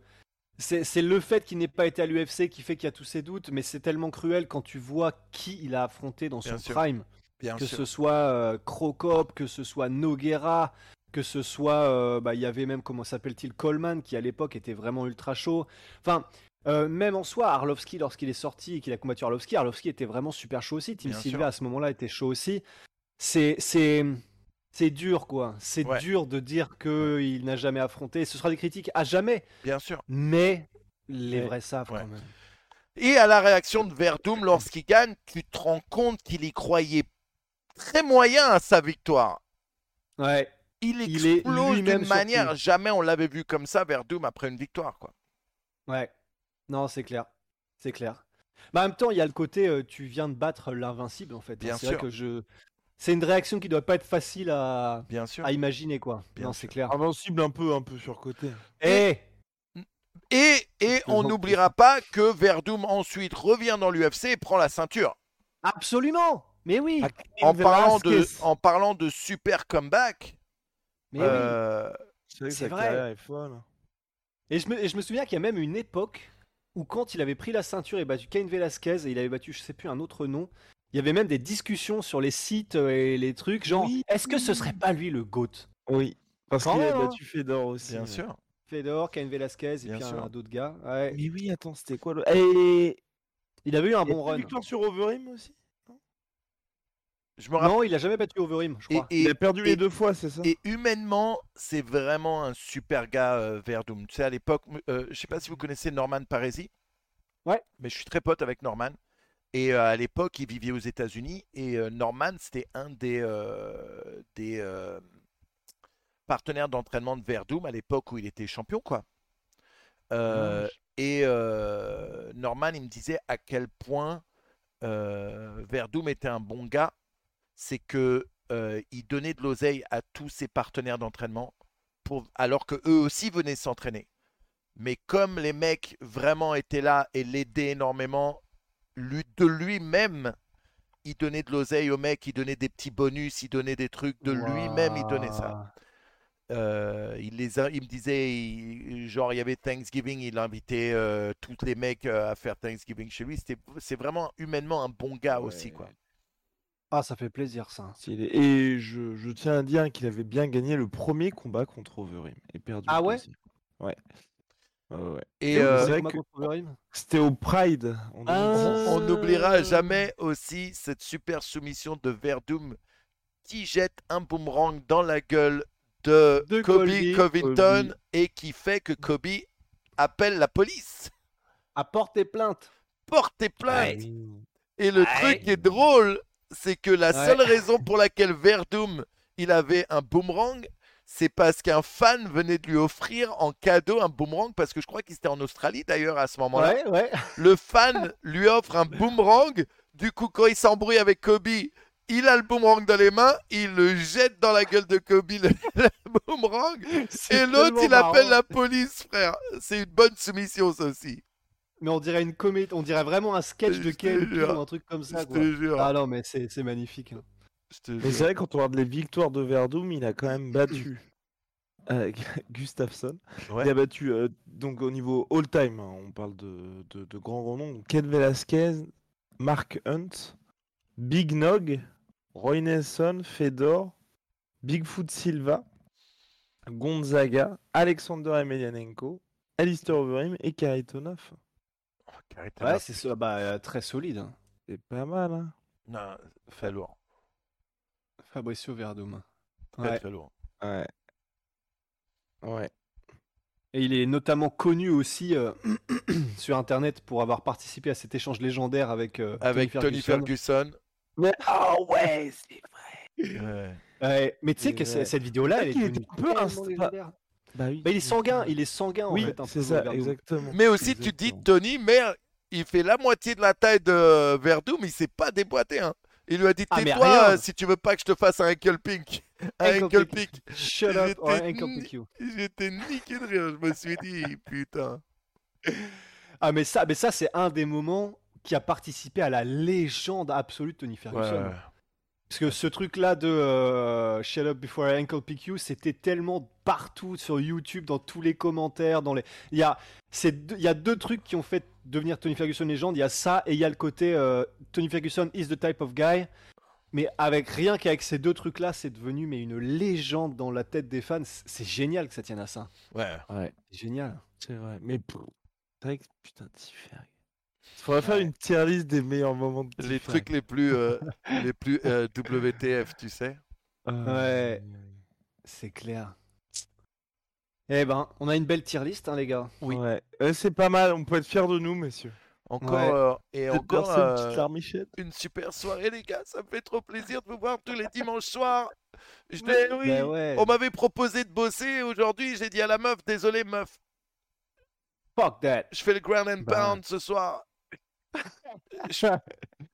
c'est le fait qu'il n'ait pas été à l'UFC qui fait qu'il y a tous ces doutes, mais c'est tellement cruel quand tu vois qui il a affronté dans son Bien sûr. prime. Bien que sûr. ce soit euh, Crocop, que ce soit Noguera, que ce soit, euh, bah, il y avait même, comment s'appelle-t-il, Coleman, qui à l'époque était vraiment ultra chaud. Enfin, euh, même en soi, Arlovski, lorsqu'il est sorti et qu'il a combattu Arlovski, Arlovski était vraiment super chaud aussi. Tim Silva, à ce moment-là, était chaud aussi. C'est, c'est, dur, quoi. C'est Ouais. dur de dire qu'il n'a jamais affronté. Ce sera des critiques à jamais, Bien sûr. mais les vrais savent Ouais. quand même. Et à la réaction de Verdum lorsqu'il gagne, tu te rends compte qu'il y croyait très moyen à sa victoire. Ouais. Il explose d'une surpris. manière, jamais on l'avait vu comme ça, Verdum, après une victoire. Quoi. Ouais. Non, c'est clair. C'est clair. Mais en même temps, il y a le côté, euh, tu viens de battre l'invincible, en fait. Bien c'est vrai sûr. que je. C'est une réaction qui doit pas être facile à, Bien sûr. à imaginer, quoi. Bien non, sûr. c'est clair. Invincible un peu, un peu surcoté. Eh Et, et on Toujours n'oubliera pas que Verdum ensuite revient dans l'UFC et prend la ceinture. Absolument Mais oui Ah, En parlant, de, Velasquez. en parlant de super comeback, Mais oui euh, C'est vrai que c'est sa vrai. carrière est folle. Et je me, et je me souviens qu'il y a même une époque où, quand il avait pris la ceinture et battu Cain Velasquez, et il avait battu, je sais plus, un autre nom, il y avait même des discussions sur les sites euh, et les trucs, genre, Oui. est-ce que ce serait pas lui le GOAT? Oui, parce Quand qu'il a battu Fedor aussi. bien sûr. Fedor, Cain Velasquez et Bien puis sûr. un d'autres gars. Ouais. Mais oui, attends, c'était quoi le. Et. Il avait eu un bon run. victoire sur Overeem aussi Je me rappelle. Non, il a jamais battu Overeem, je crois. et- Il a perdu et- les deux fois, c'est ça? Et humainement, c'est vraiment un super gars, euh, Verdum. Tu sais, à l'époque, euh, je sais pas si vous connaissez Norman Paresi. Ouais. Mais je suis très pote avec Norman. Et euh, à l'époque, il vivait aux États-Unis. Et euh, Norman, c'était un des, euh, des partenaires d'entraînement de Verdum à l'époque où il était champion, quoi. Et Norman, il me disait à quel point Verdum était un bon gars. C'est que il donnait de l'oseille à tous ses partenaires d'entraînement, pour... alors que eux aussi venaient s'entraîner. Mais comme les mecs vraiment étaient là et l'aidaient énormément, lui, de lui-même, il donnait de l'oseille aux mecs, il donnait des petits bonus, il donnait des trucs de lui-même, il donnait ça. Euh, il, les a- il me disait, il- genre, il y avait Thanksgiving, il invitait euh, tous les mecs euh, à faire Thanksgiving chez lui. C'était, c'est vraiment humainement un bon gars aussi, quoi. Ah, ça fait plaisir, ça. Et je, je tiens à dire qu'il avait bien gagné le premier combat contre Overeem et perdu Ah ouais? Ouais. Ouais. Et euh, C'était au Pride. en Ah. 2016. on n'oubliera jamais aussi cette super soumission de Verdum qui jette un boomerang dans la gueule de, De Kobe. Covington et qui fait que Kobe appelle la police. Apporte tes plaintes. Portez plainte. Et le truc qui est drôle, c'est que la Ouais. seule raison pour laquelle Verdum il avait un boomerang, c'est parce qu'un fan venait de lui offrir en cadeau un boomerang, parce que je crois qu'il était en Australie d'ailleurs à ce moment-là. Ouais, ouais. Le fan lui offre un boomerang, du coup quand il s'embrouille avec Kobe, il a le boomerang dans les mains, il le jette dans la gueule de Kobe le, le boomerang, et l'autre il appelle la police, frère. C'est une bonne soumission ça aussi. Mais on dirait une comédie, on dirait vraiment un sketch Je de ou un truc comme Je ça. te jure. Ah non, mais c'est c'est magnifique. hein. Mais c'est vrai, quand on regarde les victoires de Verdum, il a quand même battu euh, Gustafsson. Ouais. Il a battu, euh, donc au niveau all-time, hein, on parle de, de, de grands grands noms. Ken Velasquez, Mark Hunt, Big Nog, Roy Nelson, Fedor, Bigfoot Silva, Gonzaga, Alexander Emelianenko, Alistair Overeem et Karitonov. Ouais, c'est ça, bah, euh, très solide. hein. C'est pas mal, hein Non, très lourd. Fabricio Verdum. Très Ouais. très lourd. Ouais. Ouais. Et il est notamment connu aussi euh, sur Internet pour avoir participé à cet échange légendaire avec, euh, Avec Tony Ferguson. Mais ah ouais, c'est vrai. Ouais. Ouais, mais tu sais que cette vidéo-là, elle est un peu insta-. Bah oui. Bah, il est sanguin, il est sanguin Oui, en fait. un c'est ça, exactement. Mais aussi, tu dis, Exactement. Tony, merde, il fait la moitié de la taille de Verdum, il s'est pas déboîté. Hein. Il lui a dit, Ah, tais-toi si tu veux pas que je te fasse un ankle pink. Un Ankle pick. Shut up or ankle pick you. J'étais niqué de rire, je me suis dit, putain. Ah, mais ça, mais ça c'est un des moments qui a participé à la légende absolue de Tony Ferguson. Ouais. Parce que ce truc-là de euh, Shut Up Before I Ankle Pick You, c'était tellement partout sur YouTube, dans tous les commentaires, dans les. Il y a, c'est deux- il y a deux trucs qui ont fait devenir Tony Ferguson légende. Il y a ça et il y a le côté euh, Tony Ferguson is the type of guy. Mais avec rien qu'avec ces deux trucs-là, c'est devenu mais une légende dans la tête des fans. C'est génial que ça tienne à ça. Ouais. Ouais, C'est génial. c'est vrai. Mais c'est vrai que putain, Tiffany. Il faudrait faire une tier list des meilleurs moments de Les trucs les plus, euh, les plus euh, WTF, tu sais. Ouais. C'est clair. Eh ben, on a une belle tier list, hein, les gars. Oui. Ouais. Euh, c'est pas mal, on peut être fiers de nous, messieurs. Encore Ouais. euh, et Cette encore personne, euh, une super soirée, les gars. Ça me fait trop plaisir de vous voir tous les dimanches soirs. Je Mais oui. Ben ouais. On m'avait proposé de bosser aujourd'hui. J'ai dit à la meuf, désolé meuf, Fuck that. je fais le ground and Bah. pound ce soir. Je-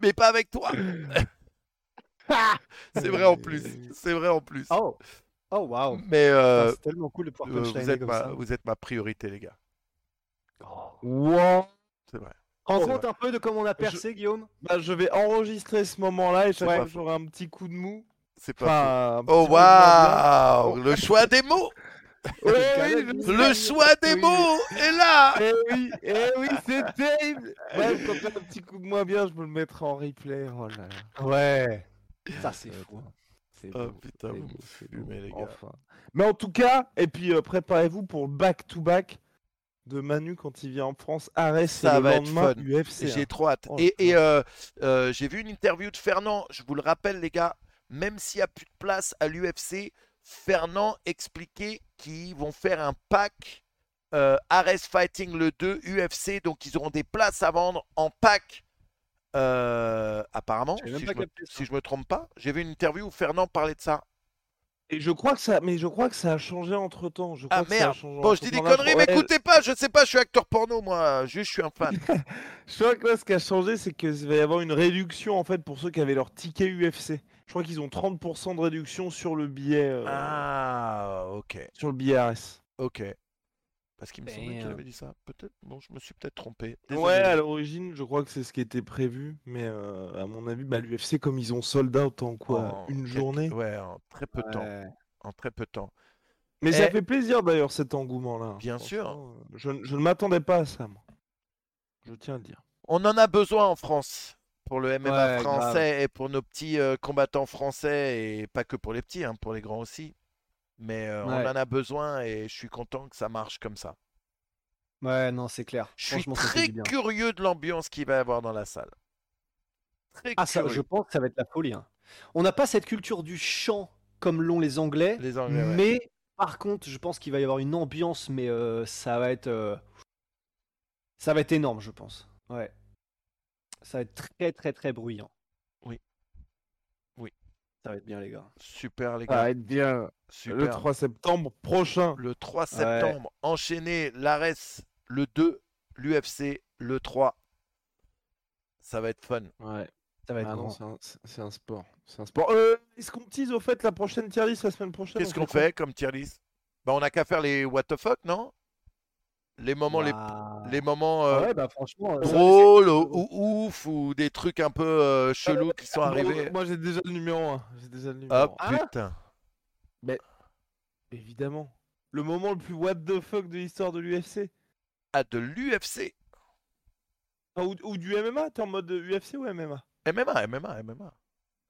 Mais pas avec toi. C'est vrai en plus. C'est vrai en plus. Oh. Oh, wow. Mais euh, c'est tellement cool de pouvoir euh, vous, êtes comme ma, ça. vous êtes ma priorité, les gars. Oh. Wow. C'est vrai. Rends Oh, compte un peu de comment on a percé, Guillaume? Bah, je vais enregistrer ce moment-là et chaque Ouais. fois que j'aurai un petit coup de mou. C'est pas. Enfin, Oh coup de moins waouh Le choix des mots oui, Le choix des Oui. mots est là Eh oui, eh oui, c'est terrible. Ouais, quand t'as un petit coup de moins bien, je me le mettrai en replay. Oh là là. Ouais. Ça, c'est fou. C'est Oh putain, vous beau, me c'est fumez, beau, les gars. Enfin. Mais en tout cas, et puis euh, préparez-vous pour le back-to-back de Manu quand il vient en France. Arrête, Ça le va être fun. UFC. J'ai hein. trop hâte. Oh, et euh, euh, j'ai vu une interview de Fernand. Je vous le rappelle, les gars, même s'il n'y a plus de place à l'UFC, Fernand expliquait qu'ils vont faire un pack euh, Ares Fighting le 2 UFC. Donc, ils auront des places à vendre en pack. Euh, apparemment, si je, me, si je me trompe pas, j'ai vu une interview où Fernand parlait de ça. Et je crois que ça, mais je crois que ça a changé entre temps. Je crois Ah que ça a merde. changé Bon, je dis des conneries, ouais, m'écoutez pas, je sais pas, je suis acteur porno, moi. Juste, je suis un fan. Je crois que là, ce qui a changé, c'est qu'il va y avoir une réduction en fait pour ceux qui avaient leur ticket UFC. Je crois qu'ils ont 30% de réduction sur le billet, euh, ah, ok. sur le billet RS. Ok. Parce qu'il me semblait qu'il Damn. avait dit ça. Peut-être. Bon, je me suis peut-être trompé. Ouais, à l'origine, je crois que c'est ce qui était prévu, mais euh, à mon avis, bah, l'UFC, comme ils ont sold out en quoi En Une quelques- journée? Ouais, en très peu de temps. En très peu de temps. Mais ça Eh. fait plaisir d'ailleurs cet engouement-là. Bien sûr. Euh, Je, je ne m'attendais pas à ça, moi. Je tiens à le dire. On en a besoin en France. Pour le MMA Ouais, français et pour nos petits euh, combattants français et pas que pour les petits, hein, pour les grands aussi. Mais euh, Ouais. on en a besoin et je suis content que ça marche comme ça. Ouais, non, c'est clair. Je suis très curieux de l'ambiance qu'il va y avoir dans la salle. Très Ah, ça, je pense que ça va être la folie. hein. On n'a pas cette culture du chant comme l'ont les Anglais, Les Anglais, ouais. mais par contre, je pense qu'il va y avoir une ambiance, mais euh, ça va être, euh, ça va être énorme, je pense. Ouais, ça va être très très très bruyant. Ça va être bien, les gars. Super, les Ça gars. va être bien. Super. Le 3 septembre prochain. Le 3 septembre, enchaîner l'ARES le 2, l'UFC le 3. Ça va être fun. Ouais. Ça va être Ah c'est un, sport. C'est un sport. Euh, Est-ce qu'on tease au fait la prochaine tier list la semaine prochaine Qu'est-ce on qu'on quoi fait comme tier list? Bah, On n'a qu'à faire les what the fuck, non? Les moments, les, Waouh. les moments Ah euh, ouais, bah franchement. euh, drôles ou ouf ou des trucs un peu euh, chelous qui sont arrivés. Moi j'ai déjà le numéro 1. J'ai déjà le numéro Ah putain. Évidemment. Le moment le plus what the fuck de l'histoire de l'UFC. Ah, de l'UFC. Ah, ou, ou du MMA T'es en mode UFC ou MMA MMA, MMA, MMA.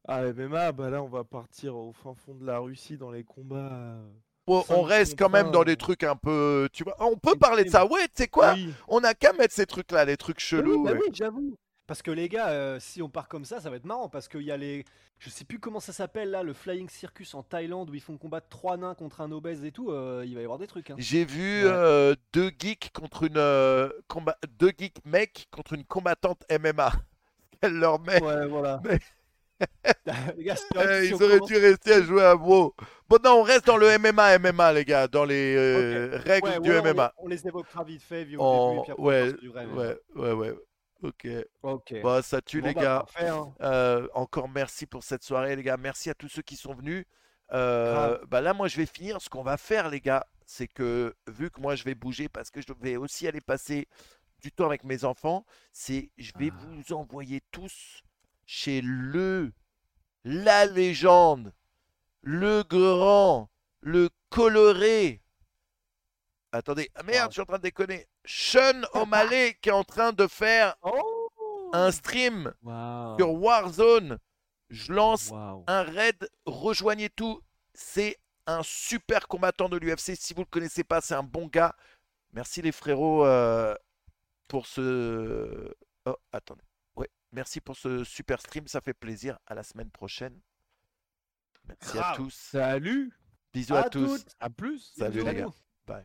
Ah, MMA, bah là on va partir au fin fond de la Russie dans les combats. On reste quand même dans des trucs un peu. Tu vois, on peut parler de ça. Ouais, tu sais quoi? Oui. On n'a qu'à mettre ces trucs-là, les trucs Oui, chelous. bah ouais. oui, j'avoue. Parce que les gars, euh, si on part comme ça, ça va être marrant. Parce qu'il y a les. Je sais plus comment ça s'appelle là, le Flying Circus en Thaïlande où ils font combattre trois nains contre un obèse et tout. euh, il va y avoir des trucs. Hein. J'ai vu Ouais. euh, deux geeks contre une euh, comba- deux geeks mecs contre une combattante MMA. Elle leur met. Ouais, voilà. Mais- les gars, Eh, ils on auraient dû rester à jouer à WoW. Bon, non, on reste dans le MMA, MMA, les gars, dans les euh, règles Ouais, du ouais, on les- MMA. On les, évoquera vite fait, vu au En- début, et puis après, on ouais, du vrai MMA. ouais, ouais, ouais. Ok. Ok. Bah, ça tue, Bon, les bah, gars. parfait, hein. Euh, encore merci pour cette soirée, les gars. Merci à tous ceux qui sont venus. Euh, bah là, moi, je vais finir. Ce qu'on va faire, les gars, c'est que vu que moi, je vais bouger parce que je vais aussi aller passer du temps avec mes enfants, c'est je vais vous envoyer tous chez le, la légende, le grand, le coloré. Attendez, ah merde, je suis en train de déconner. Sean O'Malley qui est en train de faire Oh un stream sur Warzone. Je lance un raid, rejoignez tout. C'est un super combattant de l'UFC. Si vous ne le connaissez pas, c'est un bon gars. Merci les frérots euh, pour ce. Oh, attendez. Merci pour ce super stream. Ça fait plaisir. À la semaine prochaine. Merci à tous. Salut. Bisous à, À tous. toutes. À plus. Salut les gars. Bye.